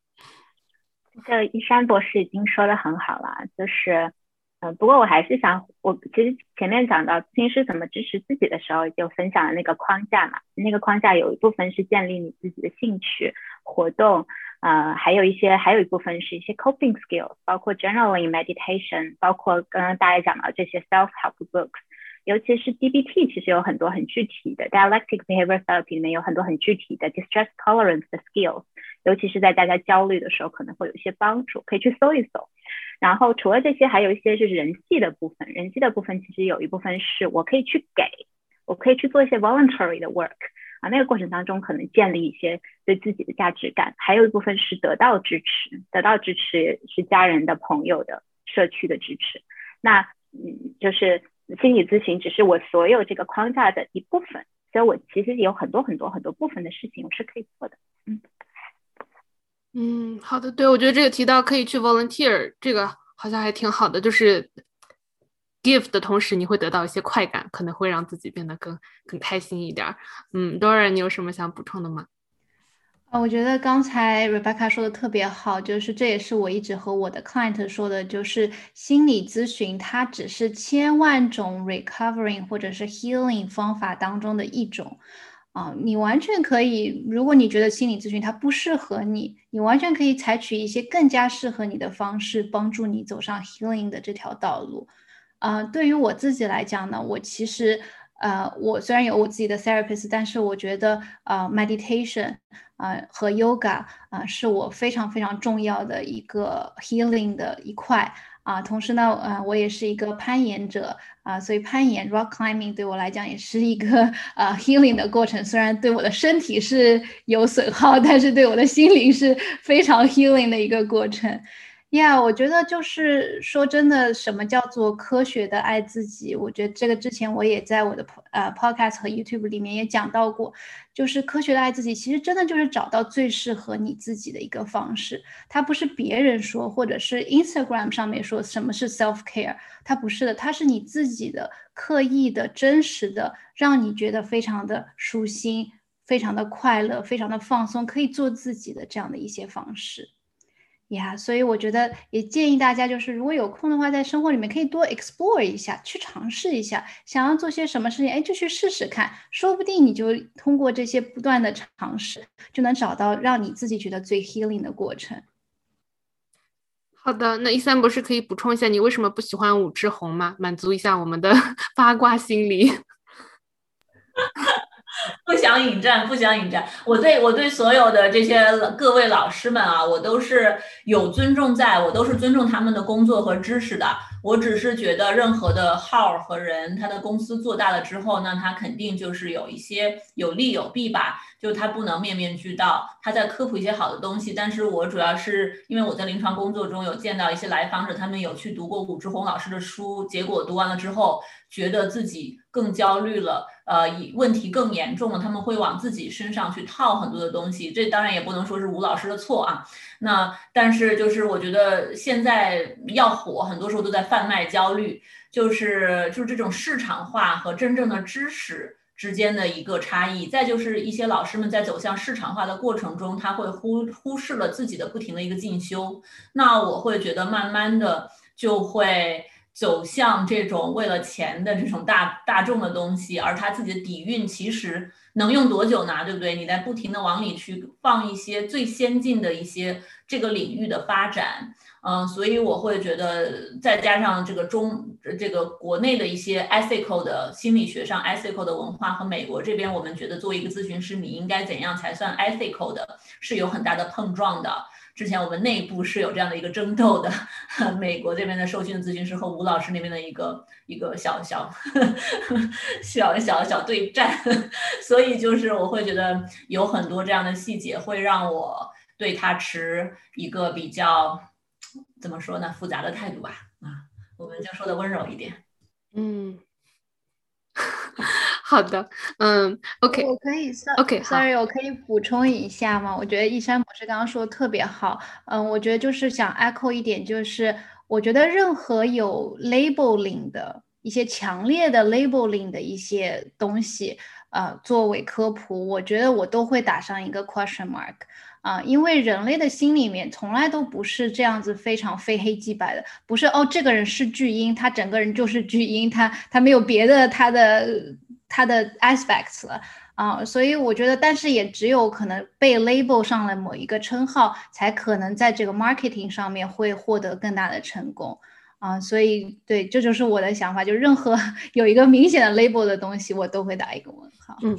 这一山博士已经说的很好了，就是，嗯，不过我还是想，我其实前面讲到咨询师怎么支持自己的时候，就分享了那个框架嘛，那个框架有一部分是建立你自己的兴趣活动，呃，还有一些，还有一部分是一些 coping skills，包括 journaling、meditation，包括刚刚大家讲到这些 self help books，尤其是 DBT，其实有很多很具体的 dialectic behavior therapy 里面有很多很具体的 distress tolerance 的 skills。尤其是在大家焦虑的时候，可能会有一些帮助，可以去搜一搜。然后除了这些，还有一些是人际的部分。人际的部分其实有一部分是我可以去给，我可以去做一些 voluntary 的 work 啊。那个过程当中可能建立一些对自己的价值感。还有一部分是得到支持，得到支持是家人的、朋友的、社区的支持。那嗯，就是心理咨询只是我所有这个框架的一部分，所以我其实有很多很多很多部分的事情我是可以做的。嗯。嗯，好的，对我觉得这个提到可以去 volunteer，这个好像还挺好的，就是 give 的同时你会得到一些快感，可能会让自己变得更更开心一点。嗯，Dora，你有什么想补充的吗？啊，我觉得刚才 Rebecca 说的特别好，就是这也是我一直和我的 client 说的，就是心理咨询它只是千万种 recovering 或者是 healing 方法当中的一种。啊，你完全可以，如果你觉得心理咨询它不适合你，你完全可以采取一些更加适合你的方式，帮助你走上 healing 的这条道路。啊，对于我自己来讲呢，我其实，呃，我虽然有我自己的 therapist，但是我觉得，呃，meditation，啊和 yoga，啊，是我非常非常重要的一个 healing 的一块。啊，同时呢，呃，我也是一个攀岩者啊，所以攀岩 rock climbing 对我来讲也是一个呃 healing 的过程。虽然对我的身体是有损耗，但是对我的心灵是非常 healing 的一个过程。呀，我觉得就是说真的，什么叫做科学的爱自己？我觉得这个之前我也在我的呃 podcast 和 YouTube 里面也讲到过，就是科学的爱自己，其实真的就是找到最适合你自己的一个方式。它不是别人说，或者是 Instagram 上面说什么是 self care，它不是的，它是你自己的刻意的、真实的，让你觉得非常的舒心、非常的快乐、非常的放松，可以做自己的这样的一些方式。呀，所以我觉得也建议大家，就是如果有空的话，在生活里面可以多 explore 一下，去尝试一下，想要做些什么事情，哎，就去试试看，说不定你就通过这些不断的尝试，就能找到让你自己觉得最 healing 的过程。好的，那一三博士可以补充一下，你为什么不喜欢武志红吗？满足一下我们的 八卦心理。不想引战，不想引战。我对我对所有的这些各位老师们啊，我都是有尊重，在我都是尊重他们的工作和知识的。我只是觉得，任何的号和人，他的公司做大了之后，那他肯定就是有一些有利有弊吧。就他不能面面俱到，他在科普一些好的东西。但是我主要是因为我在临床工作中有见到一些来访者，他们有去读过武志红老师的书，结果读完了之后，觉得自己更焦虑了，呃，问题更严重了，他们会往自己身上去套很多的东西。这当然也不能说是吴老师的错啊。那但是就是我觉得现在要火，很多时候都在贩卖焦虑，就是就是这种市场化和真正的知识。之间的一个差异，再就是一些老师们在走向市场化的过程中，他会忽忽视了自己的不停的一个进修。那我会觉得慢慢的就会走向这种为了钱的这种大大众的东西，而他自己的底蕴其实能用多久呢？对不对？你在不停的往里去放一些最先进的一些这个领域的发展。嗯，所以我会觉得，再加上这个中这个国内的一些 ethical 的心理学上 ethical 的文化和美国这边，我们觉得作为一个咨询师，你应该怎样才算 ethical 的，是有很大的碰撞的。之前我们内部是有这样的一个争斗的，美国这边的受训咨询师和吴老师那边的一个一个小小 小小小对战，所以就是我会觉得有很多这样的细节会让我对他持一个比较。怎么说呢？复杂的态度吧，啊，我们就说的温柔一点。嗯，好的，嗯，OK，我可以，OK，Sorry，我可以补充一下吗？我觉得一山博士刚刚说的特别好。嗯，我觉得就是想 echo 一点，就是我觉得任何有 labeling 的一些强烈的 labeling 的一些东西，呃，作为科普，我觉得我都会打上一个 question mark。啊，因为人类的心里面从来都不是这样子非常非黑即白的，不是哦，这个人是巨婴，他整个人就是巨婴，他他没有别的他的他的 aspects 了啊，所以我觉得，但是也只有可能被 label 上了某一个称号，才可能在这个 marketing 上面会获得更大的成功啊，所以对，这就是我的想法，就任何 有一个明显的 label 的东西，我都会打一个问号，嗯。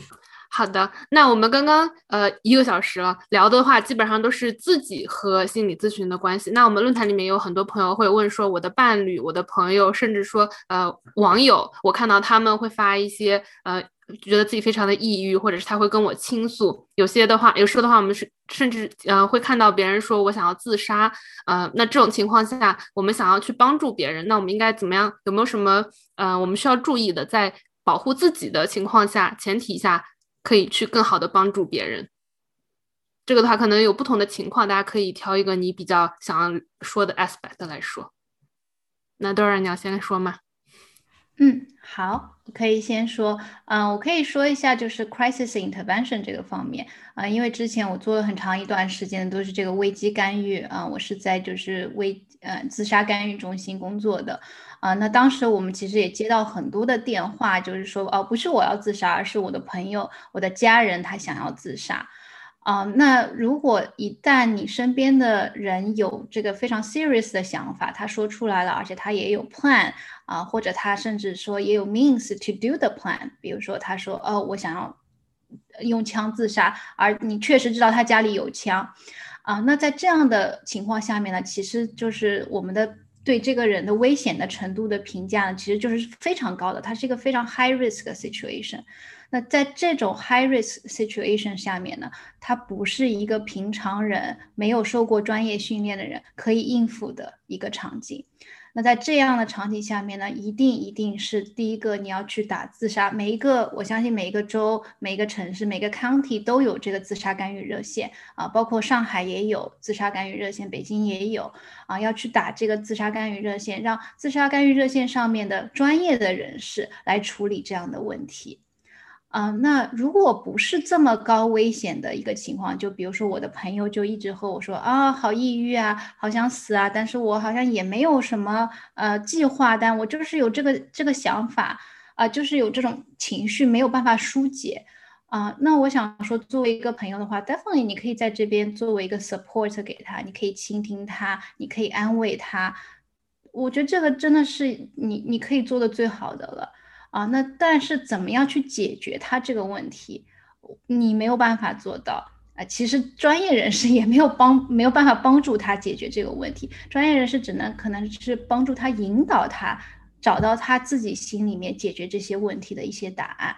好的，那我们刚刚呃一个小时了，聊的话基本上都是自己和心理咨询的关系。那我们论坛里面有很多朋友会问说，我的伴侣、我的朋友，甚至说呃网友，我看到他们会发一些呃觉得自己非常的抑郁，或者是他会跟我倾诉。有些的话，有时候的话，我们是甚至呃会看到别人说我想要自杀，呃，那这种情况下，我们想要去帮助别人，那我们应该怎么样？有没有什么呃我们需要注意的，在保护自己的情况下前提下？可以去更好的帮助别人，这个的话可能有不同的情况，大家可以挑一个你比较想要说的 aspect 来说。那多少你要先说吗？嗯，好，可以先说。嗯，我可以说一下就是 crisis intervention 这个方面啊，因为之前我做了很长一段时间都是这个危机干预啊，我是在就是危呃自杀干预中心工作的。啊，那当时我们其实也接到很多的电话，就是说，哦，不是我要自杀，而是我的朋友、我的家人他想要自杀。啊，那如果一旦你身边的人有这个非常 serious 的想法，他说出来了，而且他也有 plan 啊，或者他甚至说也有 means to do the plan，比如说他说，哦，我想要用枪自杀，而你确实知道他家里有枪，啊，那在这样的情况下面呢，其实就是我们的。对这个人的危险的程度的评价，其实就是非常高的，它是一个非常 high risk 的 situation。那在这种 high risk situation 下面呢，它不是一个平常人没有受过专业训练的人可以应付的一个场景。那在这样的场景下面呢，一定一定是第一个你要去打自杀。每一个我相信每一个州、每一个城市、每个 county 都有这个自杀干预热线啊，包括上海也有自杀干预热线，北京也有啊，要去打这个自杀干预热线，让自杀干预热线上面的专业的人士来处理这样的问题。啊，那如果不是这么高危险的一个情况，就比如说我的朋友就一直和我说啊，好抑郁啊，好想死啊，但是我好像也没有什么呃计划，但我就是有这个这个想法啊，就是有这种情绪没有办法疏解啊，那我想说，作为一个朋友的话，definitely 你可以在这边作为一个 support 给他，你可以倾听他，你可以安慰他。我觉得这个真的是你你可以做的最好的了啊。那但是怎么样去解决他这个问题，你没有办法做到啊。其实专业人士也没有帮没有办法帮助他解决这个问题，专业人士只能可能是帮助他引导他找到他自己心里面解决这些问题的一些答案。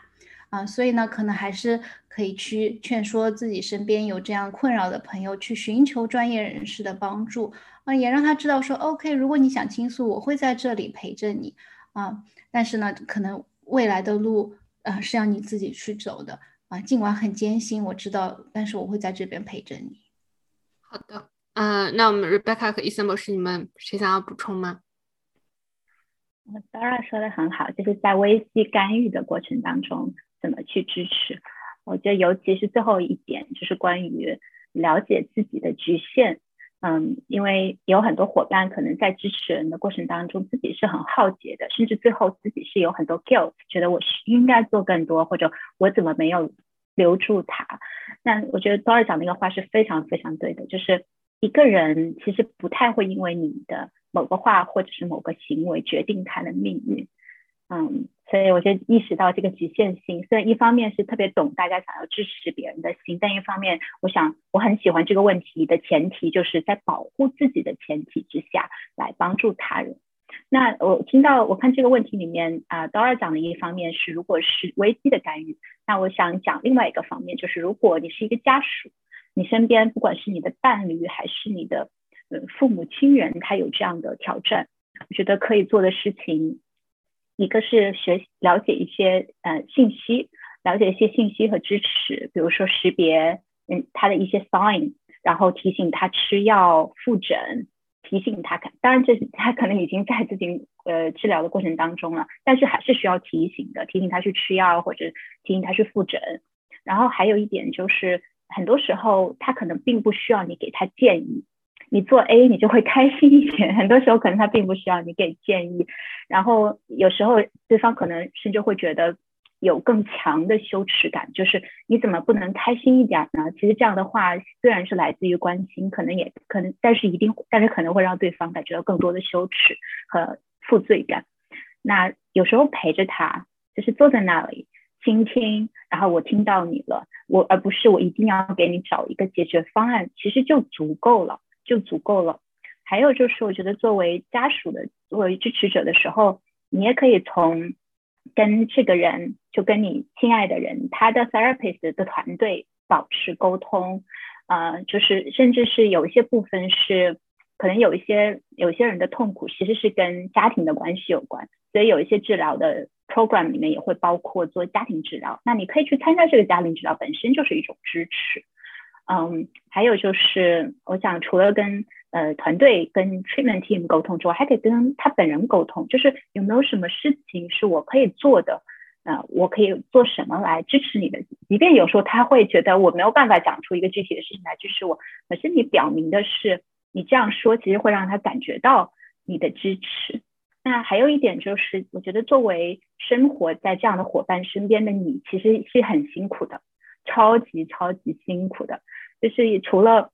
啊，所以呢，可能还是可以去劝说自己身边有这样困扰的朋友去寻求专业人士的帮助啊，也让他知道说，OK，如果你想倾诉，我会在这里陪着你啊。但是呢，可能未来的路呃是要你自己去走的啊，尽管很艰辛，我知道，但是我会在这边陪着你。好的，嗯，那我们 Rebecca 和伊森博士，你们谁想要补充吗？当然说的很好，就是在危机干预的过程当中。怎么去支持？我觉得尤其是最后一点，就是关于了解自己的局限。嗯，因为有很多伙伴可能在支持人的过程当中，自己是很耗竭的，甚至最后自己是有很多 guilt，觉得我是应该做更多，或者我怎么没有留住他？那我觉得 Dora 讲那个话是非常非常对的，就是一个人其实不太会因为你的某个话或者是某个行为决定他的命运。嗯。所以我就意识到这个局限性，虽然一方面是特别懂大家想要支持别人的心，但一方面，我想我很喜欢这个问题的前提，就是在保护自己的前提之下来帮助他人。那我听到我看这个问题里面啊，Dora 讲的一方面是如果是危机的干预，那我想讲另外一个方面，就是如果你是一个家属，你身边不管是你的伴侣还是你的呃父母亲人，他有这样的挑战，我觉得可以做的事情。一个是学了解一些呃信息，了解一些信息和支持，比如说识别嗯他的一些 sign，然后提醒他吃药复诊，提醒他看，当然这是他可能已经在自己呃治疗的过程当中了，但是还是需要提醒的，提醒他去吃药或者提醒他去复诊。然后还有一点就是，很多时候他可能并不需要你给他建议。你做 A，你就会开心一点。很多时候可能他并不需要你给建议，然后有时候对方可能甚至会觉得有更强的羞耻感，就是你怎么不能开心一点呢？其实这样的话虽然是来自于关心，可能也可能，但是一定，但是可能会让对方感觉到更多的羞耻和负罪感。那有时候陪着他，就是坐在那里倾听，然后我听到你了，我而不是我一定要给你找一个解决方案，其实就足够了。就足够了。还有就是，我觉得作为家属的、作为支持者的时候，你也可以从跟这个人，就跟你亲爱的人，他的 therapist 的团队保持沟通。呃，就是甚至是有一些部分是，可能有一些有些人的痛苦其实是跟家庭的关系有关，所以有一些治疗的 program 里面也会包括做家庭治疗。那你可以去参加这个家庭治疗，本身就是一种支持。嗯，还有就是，我想除了跟呃团队、跟 treatment team 沟通之外，还可以跟他本人沟通，就是有没有什么事情是我可以做的，呃，我可以做什么来支持你的？即便有时候他会觉得我没有办法讲出一个具体的事情来支持我，可是你表明的是，你这样说其实会让他感觉到你的支持。那还有一点就是，我觉得作为生活在这样的伙伴身边的你，其实是很辛苦的，超级超级辛苦的。就是除了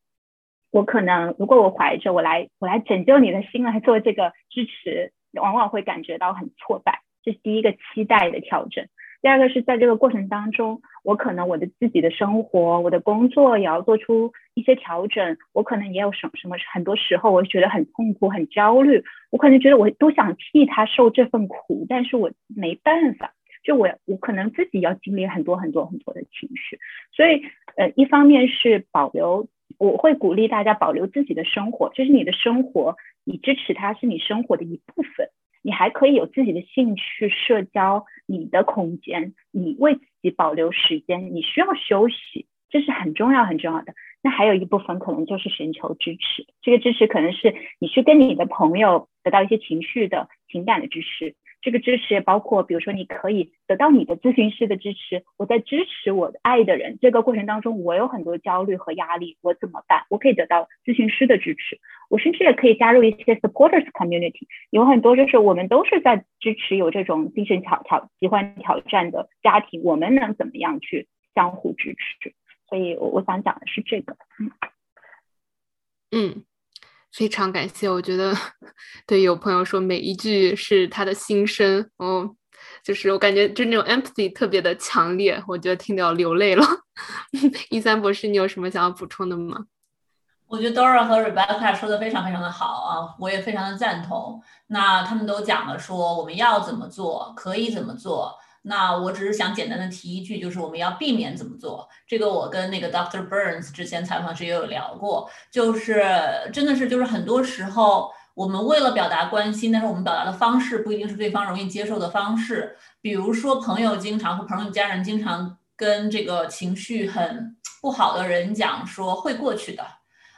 我可能，如果我怀着我来我来拯救你的心来做这个支持，往往会感觉到很挫败。这是第一个期待的调整。第二个是在这个过程当中，我可能我的自己的生活、我的工作也要做出一些调整。我可能也有什么什么，很多时候我觉得很痛苦、很焦虑。我可能觉得我都想替他受这份苦，但是我没办法。就我我可能自己要经历很多很多很多的情绪，所以呃一方面是保留，我会鼓励大家保留自己的生活，就是你的生活，你支持它是你生活的一部分，你还可以有自己的兴趣、社交、你的空间，你为自己保留时间，你需要休息，这是很重要很重要的。那还有一部分可能就是寻求支持，这个支持可能是你去跟你的朋友得到一些情绪的情感的支持。这个支持包括，比如说，你可以得到你的咨询师的支持。我在支持我爱的人，这个过程当中，我有很多焦虑和压力，我怎么办？我可以得到咨询师的支持。我甚至也可以加入一些 supporters community，有很多就是我们都是在支持有这种精神挑挑疾患挑战的家庭，我们能怎么样去相互支持。所以，我我想讲的是这个。嗯，非常感谢。我觉得，对有朋友说每一句是他的心声，哦，就是我感觉就那种 empathy 特别的强烈，我觉得听得要流泪了。一三博士，你有什么想要补充的吗？我觉得 Dora 和 Rebecca 说的非常非常的好啊，我也非常的赞同。那他们都讲了说我们要怎么做，可以怎么做。那我只是想简单的提一句，就是我们要避免怎么做。这个我跟那个 Doctor Burns 之前采访时也有聊过，就是真的是就是很多时候我们为了表达关心，但是我们表达的方式不一定是对方容易接受的方式。比如说朋友经常和朋友家人经常跟这个情绪很不好的人讲说会过去的。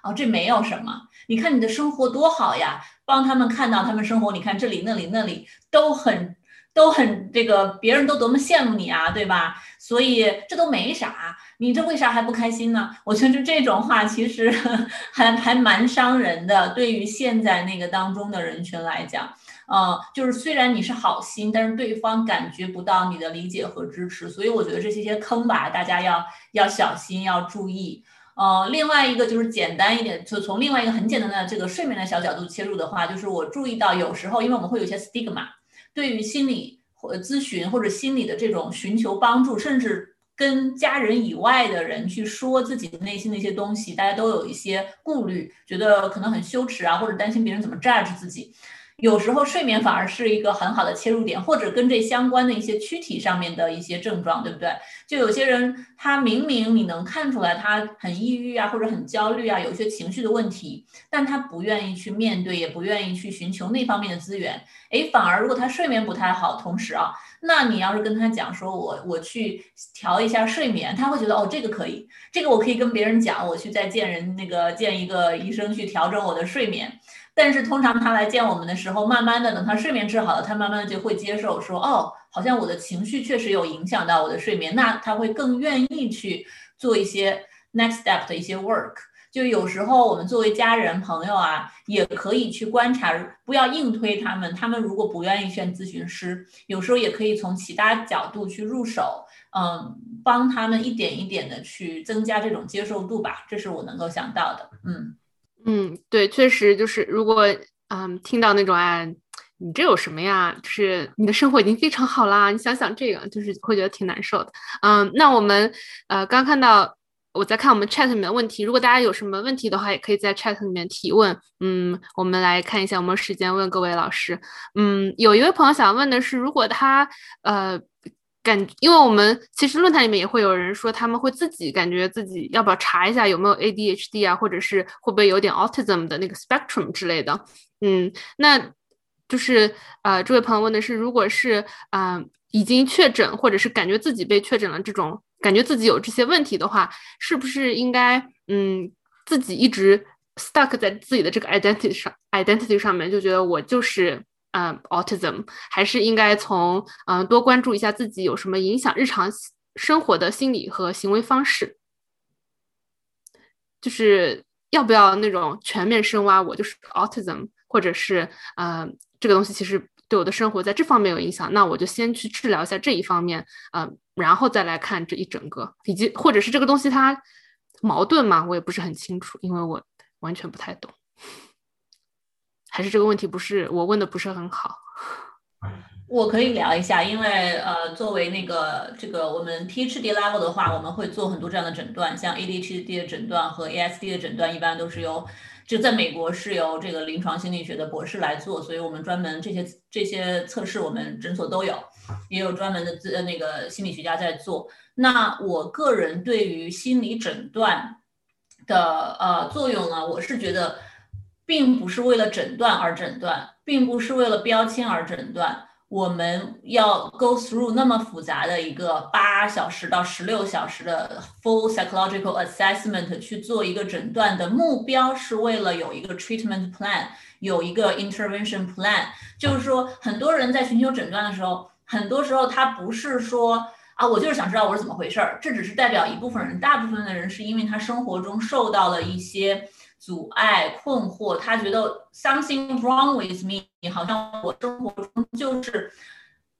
哦，这没有什么。你看你的生活多好呀，帮他们看到他们生活，你看这里那里那里都很都很这个，别人都多么羡慕你啊，对吧？所以这都没啥，你这为啥还不开心呢？我觉得这种话其实 还还蛮伤人的。对于现在那个当中的人群来讲，呃，就是虽然你是好心，但是对方感觉不到你的理解和支持，所以我觉得这些些坑吧，大家要要小心，要注意。呃，另外一个就是简单一点，就从另外一个很简单的这个睡眠的小角度切入的话，就是我注意到有时候，因为我们会有些 stigma，对于心理或咨询或者心理的这种寻求帮助，甚至跟家人以外的人去说自己内心的一些东西，大家都有一些顾虑，觉得可能很羞耻啊，或者担心别人怎么 judge 自己。有时候睡眠反而是一个很好的切入点，或者跟这相关的一些躯体上面的一些症状，对不对？就有些人他明明你能看出来他很抑郁啊，或者很焦虑啊，有一些情绪的问题，但他不愿意去面对，也不愿意去寻求那方面的资源。诶，反而如果他睡眠不太好，同时啊，那你要是跟他讲说，我我去调一下睡眠，他会觉得哦，这个可以，这个我可以跟别人讲，我去再见人那个见一个医生去调整我的睡眠。但是通常他来见我们的时候，慢慢的等他睡眠治好了，他慢慢的就会接受说，哦，好像我的情绪确实有影响到我的睡眠，那他会更愿意去做一些 next step 的一些 work。就有时候我们作为家人朋友啊，也可以去观察，不要硬推他们。他们如果不愿意选咨询师，有时候也可以从其他角度去入手，嗯，帮他们一点一点的去增加这种接受度吧。这是我能够想到的，嗯。嗯，对，确实就是如果嗯听到那种哎，你这有什么呀？就是你的生活已经非常好啦，你想想这个，就是会觉得挺难受的。嗯，那我们呃刚看到我在看我们 chat 里面的问题，如果大家有什么问题的话，也可以在 chat 里面提问。嗯，我们来看一下，我们时间问各位老师。嗯，有一位朋友想问的是，如果他呃。感，因为我们其实论坛里面也会有人说，他们会自己感觉自己要不要查一下有没有 ADHD 啊，或者是会不会有点 autism 的那个 spectrum 之类的。嗯，那就是呃，这位朋友问的是，如果是啊已经确诊，或者是感觉自己被确诊了这种，感觉自己有这些问题的话，是不是应该嗯自己一直 stuck 在自己的这个 identity 上 identity 上面，就觉得我就是。嗯，autism 还是应该从嗯多关注一下自己有什么影响日常生活的心理和行为方式，就是要不要那种全面深挖我就是 autism，或者是嗯这个东西其实对我的生活在这方面有影响，那我就先去治疗一下这一方面，嗯，然后再来看这一整个，以及或者是这个东西它矛盾嘛？我也不是很清楚，因为我完全不太懂。还是这个问题不是我问的不是很好，我可以聊一下，因为呃，作为那个这个我们 PhD level 的话，我们会做很多这样的诊断，像 ADHD 的诊断和 ASD 的诊断，一般都是由就在美国是由这个临床心理学的博士来做，所以我们专门这些这些测试我们诊所都有，也有专门的自那个心理学家在做。那我个人对于心理诊断的呃作用呢，我是觉得。并不是为了诊断而诊断，并不是为了标签而诊断。我们要 go through 那么复杂的一个八小时到十六小时的 full psychological assessment 去做一个诊断的目标，是为了有一个 treatment plan，有一个 intervention plan。就是说，很多人在寻求诊断的时候，很多时候他不是说啊，我就是想知道我是怎么回事儿，这只是代表一部分人，大部分的人是因为他生活中受到了一些。阻碍、困惑，他觉得 something wrong with me，好像我生活中就是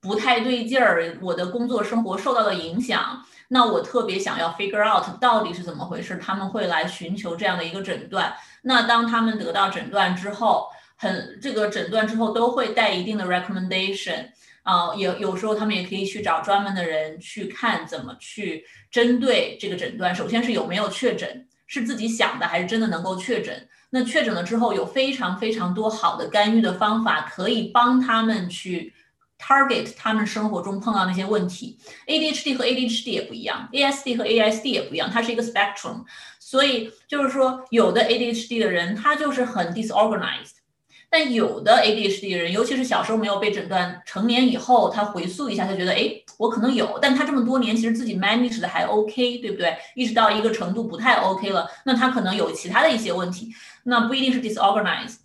不太对劲儿，我的工作生活受到了影响，那我特别想要 figure out 到底是怎么回事，他们会来寻求这样的一个诊断。那当他们得到诊断之后，很这个诊断之后都会带一定的 recommendation 啊，有有时候他们也可以去找专门的人去看怎么去针对这个诊断。首先是有没有确诊，是自己想的还是真的能够确诊？那确诊了之后，有非常非常多好的干预的方法，可以帮他们去 target 他们生活中碰到那些问题。ADHD 和 ADHD 也不一样，ASD 和 ASD 也不一样，它是一个 spectrum。所以就是说，有的 ADHD 的人他就是很 disorganized，但有的 ADHD 的人，尤其是小时候没有被诊断，成年以后他回溯一下，他觉得哎，我可能有，但他这么多年其实自己 manage 的还 OK，对不对？意识到一个程度不太 OK 了，那他可能有其他的一些问题。那不一定是 disorganized，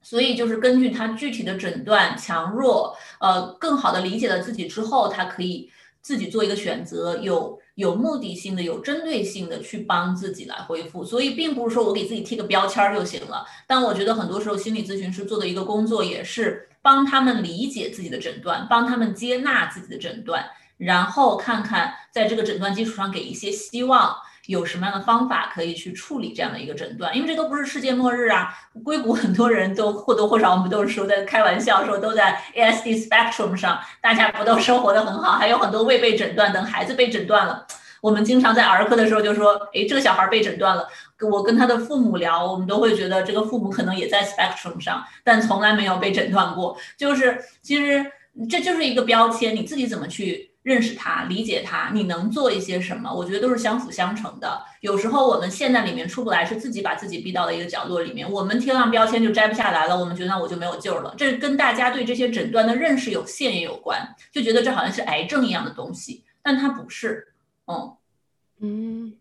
所以就是根据他具体的诊断强弱，呃，更好的理解了自己之后，他可以自己做一个选择，有有目的性的、有针对性的去帮自己来恢复。所以并不是说我给自己贴个标签儿就行了。但我觉得很多时候心理咨询师做的一个工作，也是帮他们理解自己的诊断，帮他们接纳自己的诊断，然后看看在这个诊断基础上给一些希望。有什么样的方法可以去处理这样的一个诊断？因为这都不是世界末日啊！硅谷很多人都或多或少，我们都是说在开玩笑，说都在 ASD spectrum 上，大家不都生活的很好？还有很多未被诊断，等孩子被诊断了，我们经常在儿科的时候就说：“诶，这个小孩被诊断了。”我跟他的父母聊，我们都会觉得这个父母可能也在 spectrum 上，但从来没有被诊断过。就是其实这就是一个标签，你自己怎么去？认识他，理解他，你能做一些什么？我觉得都是相辅相成的。有时候我们陷在里面出不来，是自己把自己逼到了一个角落里面。我们贴上标签就摘不下来了，我们觉得我就没有救了。这跟大家对这些诊断的认识有限也有关，就觉得这好像是癌症一样的东西，但它不是。嗯嗯，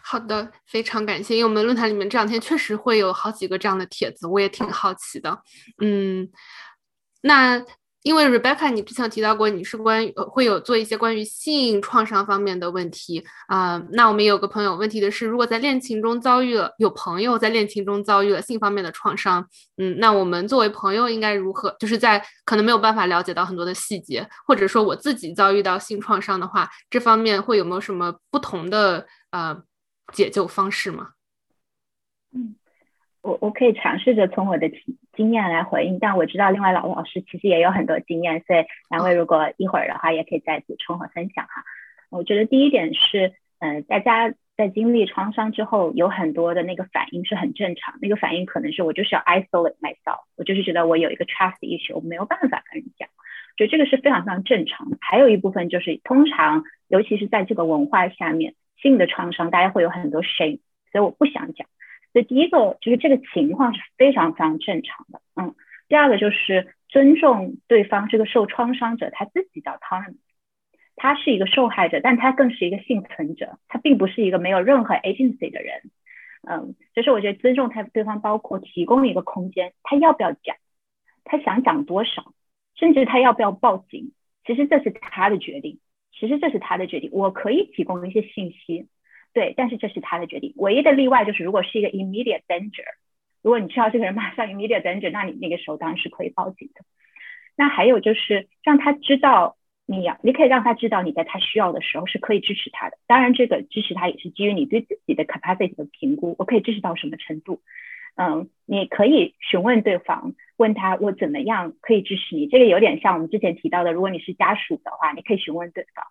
好的，非常感谢。因为我们论坛里面这两天确实会有好几个这样的帖子，我也挺好奇的。嗯，那。因为 Rebecca，你之前提到过你是关会有做一些关于性创伤方面的问题啊。那我们有个朋友问题的是，如果在恋情中遭遇了有朋友在恋情中遭遇了性方面的创伤，嗯，那我们作为朋友应该如何？就是在可能没有办法了解到很多的细节，或者说我自己遭遇到性创伤的话，这方面会有没有什么不同的呃解救方式吗？嗯。我我可以尝试着从我的经经验来回应，但我知道另外老老师其实也有很多经验，所以两位如果一会儿的话，也可以再补充和分享哈。我觉得第一点是，嗯，大家在经历创伤之后，有很多的那个反应是很正常，那个反应可能是我就是要 isolate myself，我就是觉得我有一个 trust issue，我没有办法跟人讲，所以这个是非常非常正常的。还有一部分就是，通常尤其是在这个文化下面，性的创伤大家会有很多 shame，所以我不想讲。所以第一个就是这个情况是非常非常正常的，嗯。第二个就是尊重对方这个受创伤者他自己的 autonomy，他是一个受害者，但他更是一个幸存者，他并不是一个没有任何 agency 的人，嗯。所以说，我觉得尊重他对方，包括提供一个空间，他要不要讲，他想讲多少，甚至他要不要报警，其实这是他的决定，其实这是他的决定。我可以提供一些信息。对，但是这是他的决定。唯一的例外就是，如果是一个 immediate danger，如果你知道这个人马上 immediate danger，那你那个时候当然是可以报警的。那还有就是让他知道你要，你可以让他知道你在他需要的时候是可以支持他的。当然，这个支持他也是基于你对自己的 capacity 的评估，我可以支持到什么程度。嗯，你可以询问对方，问他我怎么样可以支持你。这个有点像我们之前提到的，如果你是家属的话，你可以询问对方。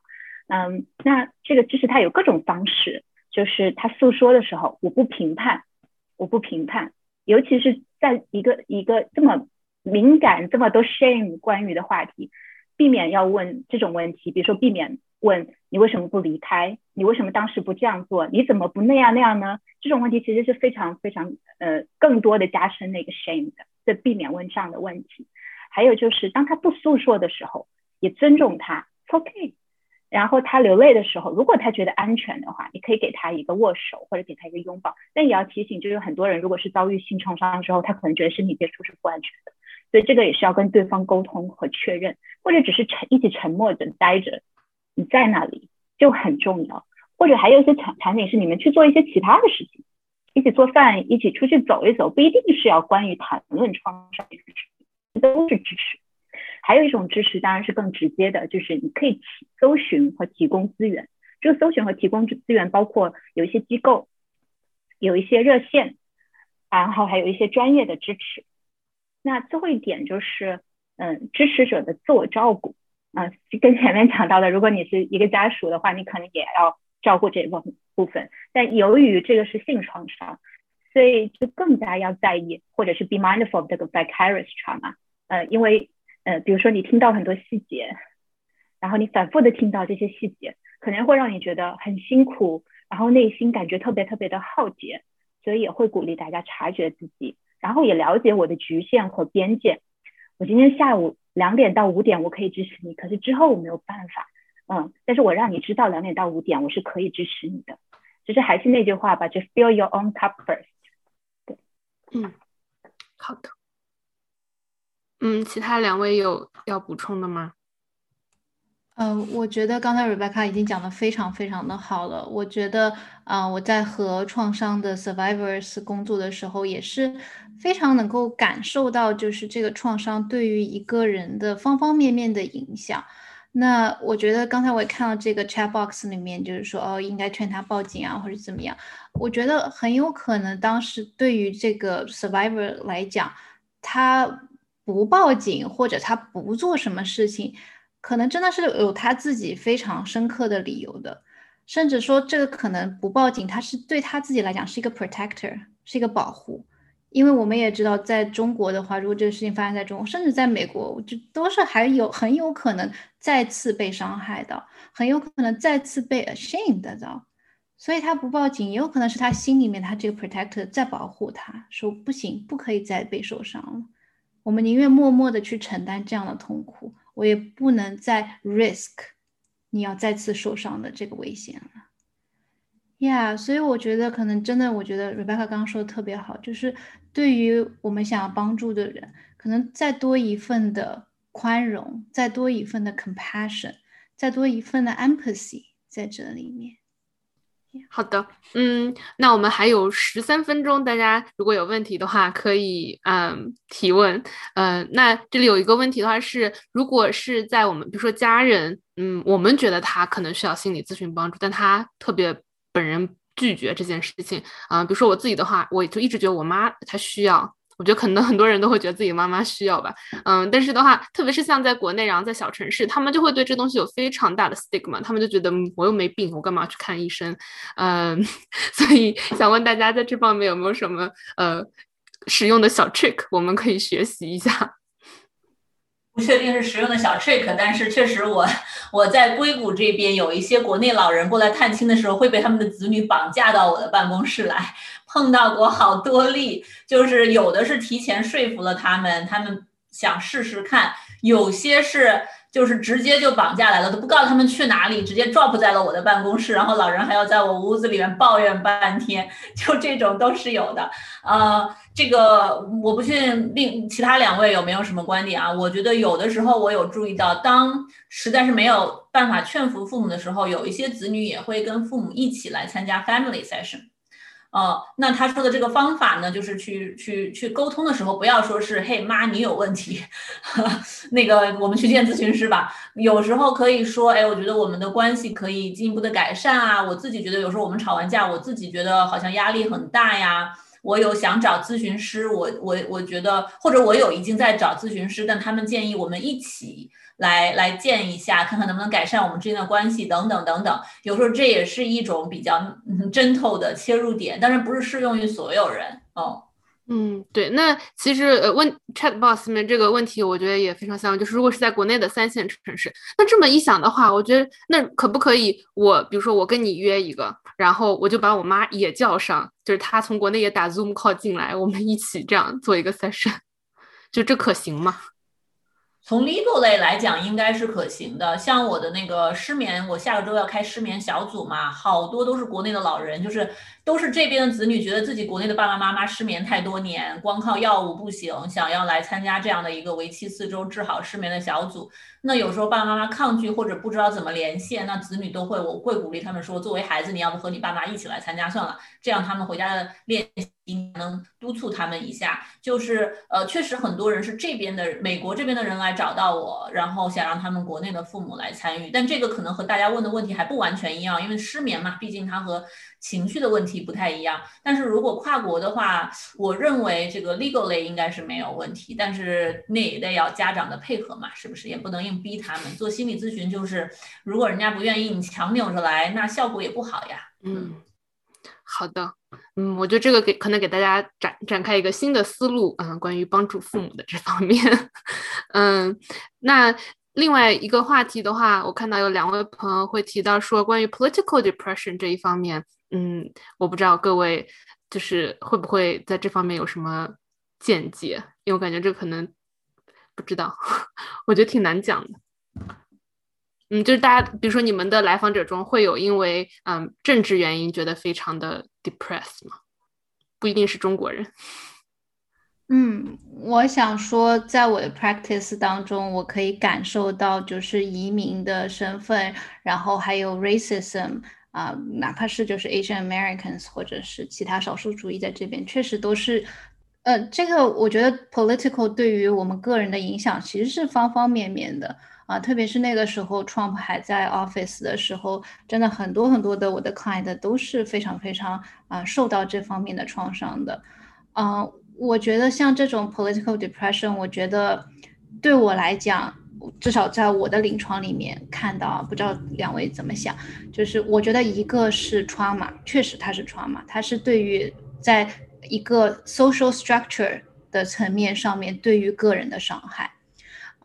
嗯，那这个支持他有各种方式。就是他诉说的时候，我不评判，我不评判，尤其是在一个一个这么敏感、这么多 shame 关于的话题，避免要问这种问题，比如说避免问你为什么不离开，你为什么当时不这样做，你怎么不那样那样呢？这种问题其实是非常非常呃更多的加深那个 shame 的，在避免问这样的问题。还有就是当他不诉说的时候，也尊重他，OK。然后他流泪的时候，如果他觉得安全的话，你可以给他一个握手或者给他一个拥抱。但也要提醒，就是很多人如果是遭遇性创伤之后，他可能觉得身体接触是不安全的，所以这个也是要跟对方沟通和确认，或者只是沉一起沉默着待着，你在那里就很重要。或者还有一些场场景是你们去做一些其他的事情，一起做饭，一起出去走一走，不一定是要关于谈论创伤这，都是支持。还有一种支持当然是更直接的，就是你可以搜寻和提供资源。这个搜寻和提供资源包括有一些机构，有一些热线，然后还有一些专业的支持。那最后一点就是，嗯，支持者的自我照顾啊，跟前面讲到的，如果你是一个家属的话，你可能也要照顾这一部部分。但由于这个是性创伤，所以就更加要在意，或者是 be mindful of 这个 vicarious trauma。呃，因为呃，比如说你听到很多细节，然后你反复的听到这些细节。可能会让你觉得很辛苦，然后内心感觉特别特别的耗竭，所以也会鼓励大家察觉自己，然后也了解我的局限和边界。我今天下午两点到五点我可以支持你，可是之后我没有办法，嗯，但是我让你知道两点到五点我是可以支持你的。就是还是那句话吧，就 fill your own cup first。对，嗯，好的。嗯，其他两位有要补充的吗？嗯，我觉得刚才 Rebecca 已经讲的非常非常的好了。我觉得，啊，我在和创伤的 survivors 工作的时候，也是非常能够感受到，就是这个创伤对于一个人的方方面面的影响。那我觉得刚才我也看到这个 chat box 里面，就是说，哦，应该劝他报警啊，或者怎么样。我觉得很有可能当时对于这个 survivor 来讲，他不报警或者他不做什么事情。可能真的是有他自己非常深刻的理由的，甚至说这个可能不报警，他是对他自己来讲是一个 protector，是一个保护。因为我们也知道，在中国的话，如果这个事情发生在中国，甚至在美国，就都是还有很有可能再次被伤害的，很有可能再次被 ashamed 的。所以他不报警，也有可能是他心里面他这个 protector 在保护他，说不行，不可以再被受伤了。我们宁愿默默的去承担这样的痛苦。我也不能再 risk 你要再次受伤的这个危险了，Yeah，所以我觉得可能真的，我觉得 Rebecca 刚刚说的特别好，就是对于我们想要帮助的人，可能再多一份的宽容，再多一份的 compassion，再多一份的 empathy 在这里面。好的，嗯，那我们还有十三分钟，大家如果有问题的话，可以嗯提问，嗯，那这里有一个问题的话是，如果是在我们比如说家人，嗯，我们觉得他可能需要心理咨询帮助，但他特别本人拒绝这件事情，啊，比如说我自己的话，我就一直觉得我妈她需要。我觉得可能很多人都会觉得自己妈妈需要吧，嗯，但是的话，特别是像在国内，然后在小城市，他们就会对这东西有非常大的 stigma，他们就觉得我又没病，我干嘛去看医生？嗯，所以想问大家在这方面有没有什么呃实用的小 trick，我们可以学习一下。不确定是实用的小 trick，但是确实我我在硅谷这边有一些国内老人过来探亲的时候，会被他们的子女绑架到我的办公室来，碰到过好多例，就是有的是提前说服了他们，他们想试试看，有些是。就是直接就绑架来了，都不告诉他们去哪里，直接 drop 在了我的办公室，然后老人还要在我屋子里面抱怨半天，就这种都是有的。呃，这个我不确定另其他两位有没有什么观点啊？我觉得有的时候我有注意到，当实在是没有办法劝服父母的时候，有一些子女也会跟父母一起来参加 family session。哦，那他说的这个方法呢，就是去去去沟通的时候，不要说是“嘿妈，你有问题”，那个我们去见咨询师吧。有时候可以说：“哎，我觉得我们的关系可以进一步的改善啊。”我自己觉得有时候我们吵完架，我自己觉得好像压力很大呀。我有想找咨询师，我我我觉得，或者我有已经在找咨询师，但他们建议我们一起。来来见一下，看看能不能改善我们之间的关系，等等等等。有时候这也是一种比较针透的切入点，当然不是适用于所有人哦。嗯，对。那其实呃问 Chat Box 里面这个问题，我觉得也非常像，就是如果是在国内的三线城市，那这么一想的话，我觉得那可不可以我比如说我跟你约一个，然后我就把我妈也叫上，就是她从国内也打 Zoom call 进来，我们一起这样做一个 session，就这可行吗？从 legal 类来讲，应该是可行的。像我的那个失眠，我下个周要开失眠小组嘛，好多都是国内的老人，就是都是这边的子女，觉得自己国内的爸爸妈妈失眠太多年，光靠药物不行，想要来参加这样的一个为期四周治好失眠的小组。那有时候爸爸妈妈抗拒或者不知道怎么连线，那子女都会，我会鼓励他们说，作为孩子，你要不和你爸妈一起来参加算了，这样他们回家的练习能。督促他们一下，就是呃，确实很多人是这边的美国这边的人来找到我，然后想让他们国内的父母来参与，但这个可能和大家问的问题还不完全一样，因为失眠嘛，毕竟它和情绪的问题不太一样。但是如果跨国的话，我认为这个 legally 应该是没有问题，但是那也得要家长的配合嘛，是不是？也不能硬逼他们做心理咨询，就是如果人家不愿意，你强扭着来，那效果也不好呀。嗯，好的。嗯，我觉得这个给可能给大家展展开一个新的思路啊，关于帮助父母的这方面。嗯，那另外一个话题的话，我看到有两位朋友会提到说关于 political depression 这一方面。嗯，我不知道各位就是会不会在这方面有什么见解，因为我感觉这可能不知道，我觉得挺难讲的。嗯，就是大家，比如说你们的来访者中会有因为嗯政治原因觉得非常的 depressed 吗？不一定是中国人。嗯，我想说，在我的 practice 当中，我可以感受到就是移民的身份，然后还有 racism 啊，哪怕是就是 Asian Americans 或者是其他少数主义在这边，确实都是，呃，这个我觉得 political 对于我们个人的影响其实是方方面面的。啊，特别是那个时候，Trump 还在 office 的时候，真的很多很多的我的 client 都是非常非常啊受到这方面的创伤的。嗯，我觉得像这种 political depression，我觉得对我来讲，至少在我的临床里面看到，不知道两位怎么想，就是我觉得一个是 trauma，确实它是 trauma，它是对于在一个 social structure 的层面上面对于个人的伤害。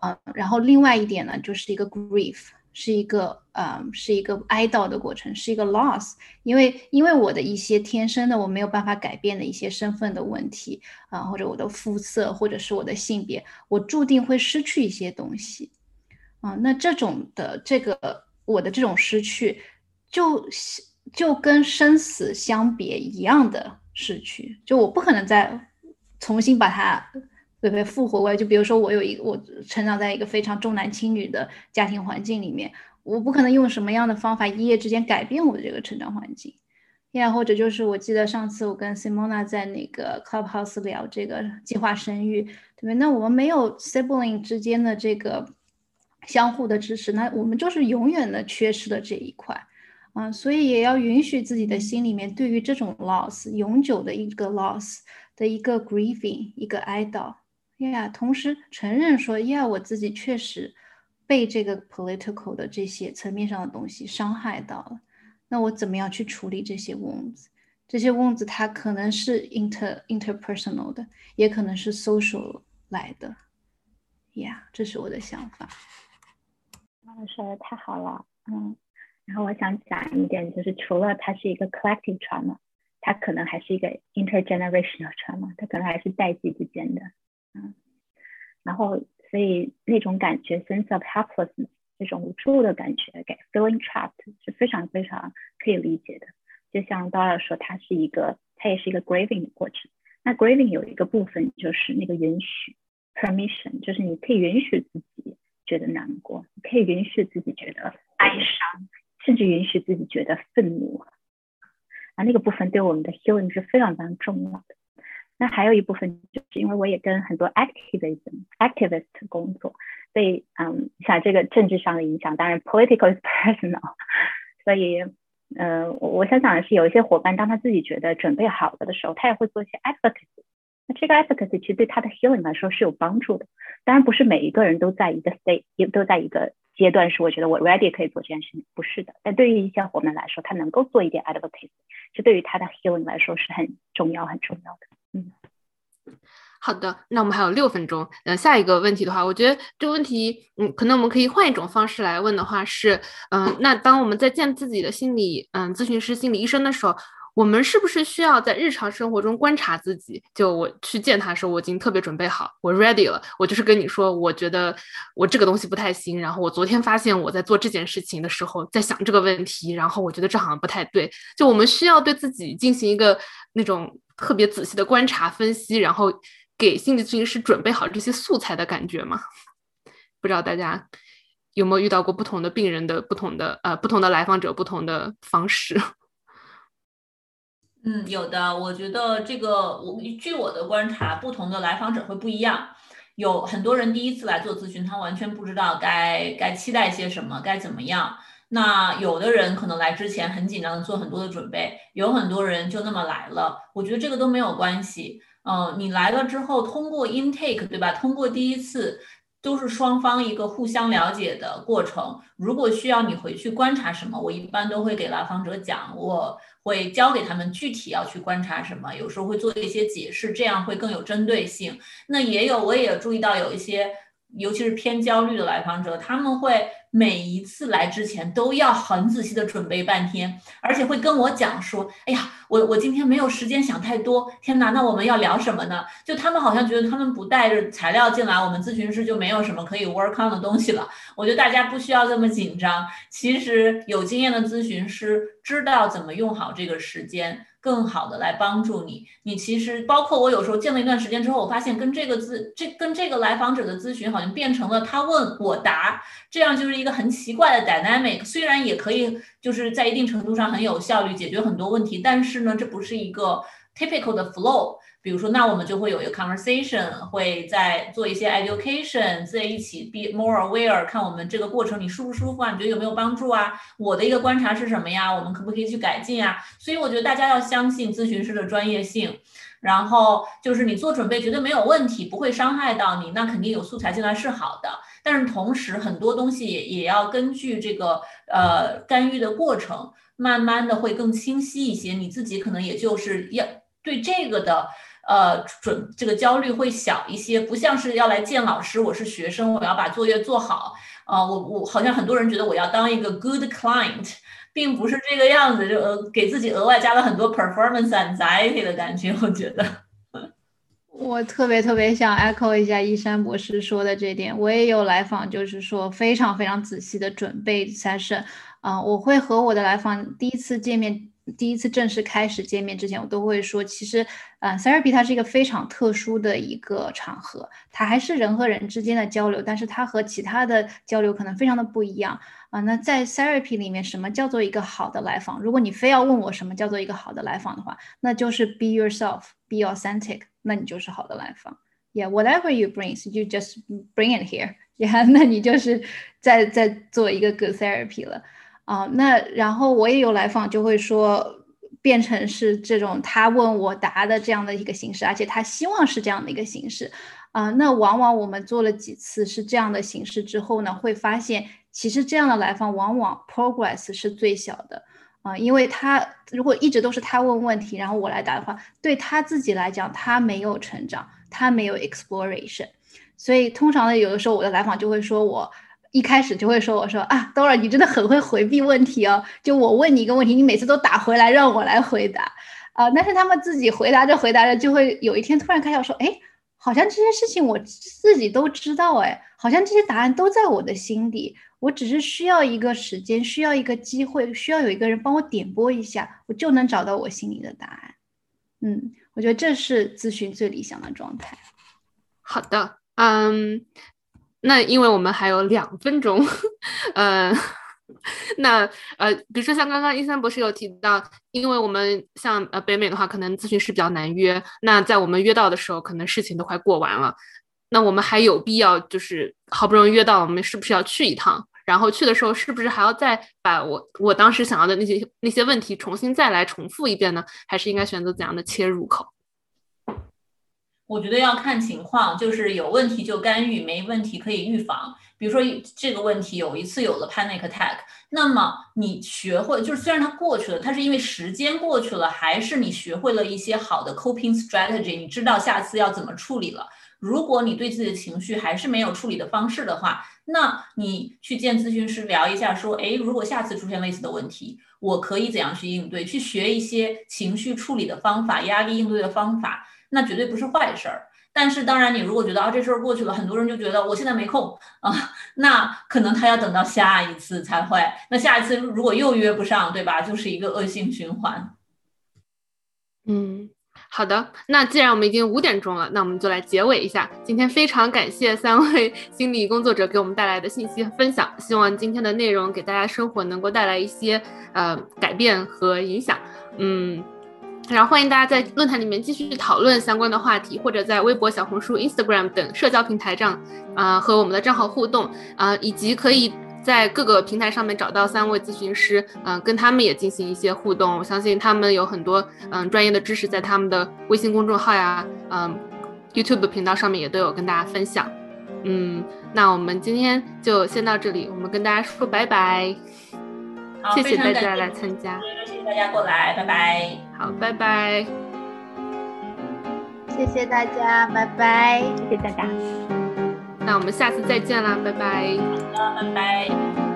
嗯，然后另外一点呢，就是一个 grief，是一个呃，是一个哀悼的过程，是一个 loss，因为因为我的一些天生的我没有办法改变的一些身份的问题啊，或者我的肤色，或者是我的性别，我注定会失去一些东西啊。那这种的这个我的这种失去，就就跟生死相别一样的失去，就我不可能再重新把它。对不对？复活过来，就比如说我有一个，我成长在一个非常重男轻女的家庭环境里面，我不可能用什么样的方法一夜之间改变我的这个成长环境。呀，或者就是我记得上次我跟 Simona 在那个 Clubhouse 聊这个计划生育，对不对？那我们没有 sibling 之间的这个相互的支持，那我们就是永远的缺失了这一块啊，所以也要允许自己的心里面对于这种 loss 永久的一个 loss 的一个 grieving 一个哀悼。呀，同时承认说，呀，我自己确实被这个 political 的这些层面上的东西伤害到了。那我怎么样去处理这些 wounds？这些 wounds 它可能是 inter interpersonal 的，也可能是 social 来的。呀，这是我的想法。妈妈说的太好了，嗯。然后我想讲一点，就是除了它是一个 collective trauma，它可能还是一个 intergenerational trauma，它可能还是代际之间的。然后所以那种感觉，sense of helplessness，这种无助的感觉，给 feeling trapped 是非常非常可以理解的。就像 Dora 说，它是一个，它也是一个 grieving 的过程。那 grieving 有一个部分就是那个允许，permission，就是你可以允许自己觉得难过，你可以允许自己觉得哀伤，甚至允许自己觉得愤怒。啊，那个部分对我们的 healing 是非常非常重要的。那还有一部分就是因为我也跟很多 activism activist 工作，所以嗯，像这个政治上的影响，当然 political is personal，所以呃，我我想讲的是，有一些伙伴当他自己觉得准备好了的时候，他也会做一些 advocacy。那这个 advocacy 其实对他的 healing 来说是有帮助的。当然不是每一个人都在一个 state，也都在一个阶段是我觉得我 ready 可以做这件事情，不是的。但对于一些伙伴来说，他能够做一点 advocacy，这对于他的 healing 来说是很重要很重要的。好的，那我们还有六分钟。嗯，下一个问题的话，我觉得这个问题，嗯，可能我们可以换一种方式来问的话是，嗯，那当我们在见自己的心理，嗯，咨询师、心理医生的时候，我们是不是需要在日常生活中观察自己？就我去见他的时候，我已经特别准备好，我 ready 了，我就是跟你说，我觉得我这个东西不太行。然后我昨天发现我在做这件事情的时候，在想这个问题，然后我觉得这好像不太对。就我们需要对自己进行一个那种。特别仔细的观察分析，然后给心理咨询师准备好这些素材的感觉吗？不知道大家有没有遇到过不同的病人的不同的呃不同的来访者不同的方式？嗯，有的。我觉得这个，我据我的观察，不同的来访者会不一样。有很多人第一次来做咨询，他完全不知道该该期待些什么，该怎么样。那有的人可能来之前很紧张，做很多的准备。有很多人就那么来了，我觉得这个都没有关系。嗯，你来了之后，通过 intake，对吧？通过第一次。都是双方一个互相了解的过程。如果需要你回去观察什么，我一般都会给来访者讲，我会教给他们具体要去观察什么，有时候会做一些解释，这样会更有针对性。那也有，我也注意到有一些，尤其是偏焦虑的来访者，他们会。每一次来之前都要很仔细的准备半天，而且会跟我讲说：“哎呀，我我今天没有时间想太多。天哪，那我们要聊什么呢？”就他们好像觉得他们不带着材料进来，我们咨询师就没有什么可以 work on 的东西了。我觉得大家不需要这么紧张。其实有经验的咨询师知道怎么用好这个时间。更好的来帮助你，你其实包括我有时候见了一段时间之后，我发现跟这个咨这跟这个来访者的咨询好像变成了他问我答，这样就是一个很奇怪的 dynamic。虽然也可以就是在一定程度上很有效率解决很多问题，但是呢，这不是一个 typical 的 flow。比如说，那我们就会有一个 conversation，会在做一些 education，在一起 be more aware，看我们这个过程你舒不舒服啊？你觉得有没有帮助啊？我的一个观察是什么呀？我们可不可以去改进啊？所以我觉得大家要相信咨询师的专业性，然后就是你做准备绝对没有问题，不会伤害到你，那肯定有素材进来是好的。但是同时很多东西也也要根据这个呃干预的过程，慢慢的会更清晰一些，你自己可能也就是要对这个的。呃，准这个焦虑会小一些，不像是要来见老师，我是学生，我要把作业做好。啊，我我好像很多人觉得我要当一个 good client，并不是这个样子，就呃给自己额外加了很多 performance anxiety 的感觉。我觉得，我特别特别想 echo 一下一山博士说的这点，我也有来访，就是说非常非常仔细的准备 session。啊，我会和我的来访第一次见面。第一次正式开始见面之前，我都会说，其实，呃，therapy 它是一个非常特殊的一个场合，它还是人和人之间的交流，但是它和其他的交流可能非常的不一样啊。那在 therapy 里面，什么叫做一个好的来访？如果你非要问我什么叫做一个好的来访的话，那就是 be yourself，be authentic，那你就是好的来访。Yeah，whatever you brings, you just bring it here。Yeah，那你就是在在做一个 good therapy 了。啊，那然后我也有来访，就会说变成是这种他问我答的这样的一个形式，而且他希望是这样的一个形式，啊，那往往我们做了几次是这样的形式之后呢，会发现其实这样的来访往往 progress 是最小的，啊，因为他如果一直都是他问问题，然后我来答的话，对他自己来讲他没有成长，他没有 exploration，所以通常呢，有的时候我的来访就会说我。一开始就会说：“我说啊，Dora，你真的很会回避问题哦。就我问你一个问题，你每次都打回来让我来回答，啊，但是他们自己回答着回答着，就会有一天突然开窍说：哎，好像这些事情我自己都知道，哎，好像这些答案都在我的心底，我只是需要一个时间，需要一个机会，需要有一个人帮我点拨一下，我就能找到我心里的答案。嗯，我觉得这是咨询最理想的状态。好的，嗯。”那因为我们还有两分钟，呃，那呃，比如说像刚刚一三博士有提到，因为我们像呃北美的话，可能咨询师比较难约。那在我们约到的时候，可能事情都快过完了。那我们还有必要就是好不容易约到，我们是不是要去一趟？然后去的时候，是不是还要再把我我当时想要的那些那些问题重新再来重复一遍呢？还是应该选择怎样的切入口？我觉得要看情况，就是有问题就干预，没问题可以预防。比如说这个问题有一次有了 panic attack，那么你学会就是虽然它过去了，它是因为时间过去了，还是你学会了一些好的 coping strategy，你知道下次要怎么处理了。如果你对自己的情绪还是没有处理的方式的话，那你去见咨询师聊一下，说，诶，如果下次出现类似的问题，我可以怎样去应对？去学一些情绪处理的方法，压力应对的方法。那绝对不是坏事儿，但是当然，你如果觉得啊这事儿过去了，很多人就觉得我现在没空啊，那可能他要等到下一次才会。那下一次如果又约不上，对吧？就是一个恶性循环。嗯，好的。那既然我们已经五点钟了，那我们就来结尾一下。今天非常感谢三位 心理工作者给我们带来的信息分享，希望今天的内容给大家生活能够带来一些呃改变和影响。嗯。然后欢迎大家在论坛里面继续讨论相关的话题，或者在微博、小红书、Instagram 等社交平台上，啊，和我们的账号互动，啊，以及可以在各个平台上面找到三位咨询师，嗯，跟他们也进行一些互动。我相信他们有很多嗯专业的知识，在他们的微信公众号呀，嗯，YouTube 频道上面也都有跟大家分享。嗯，那我们今天就先到这里，我们跟大家说拜拜。谢谢大家来参加，谢谢大家过来，拜拜。好，拜拜。谢谢大家，拜拜。谢谢大家。那我们下次再见啦，拜拜。好的，拜拜。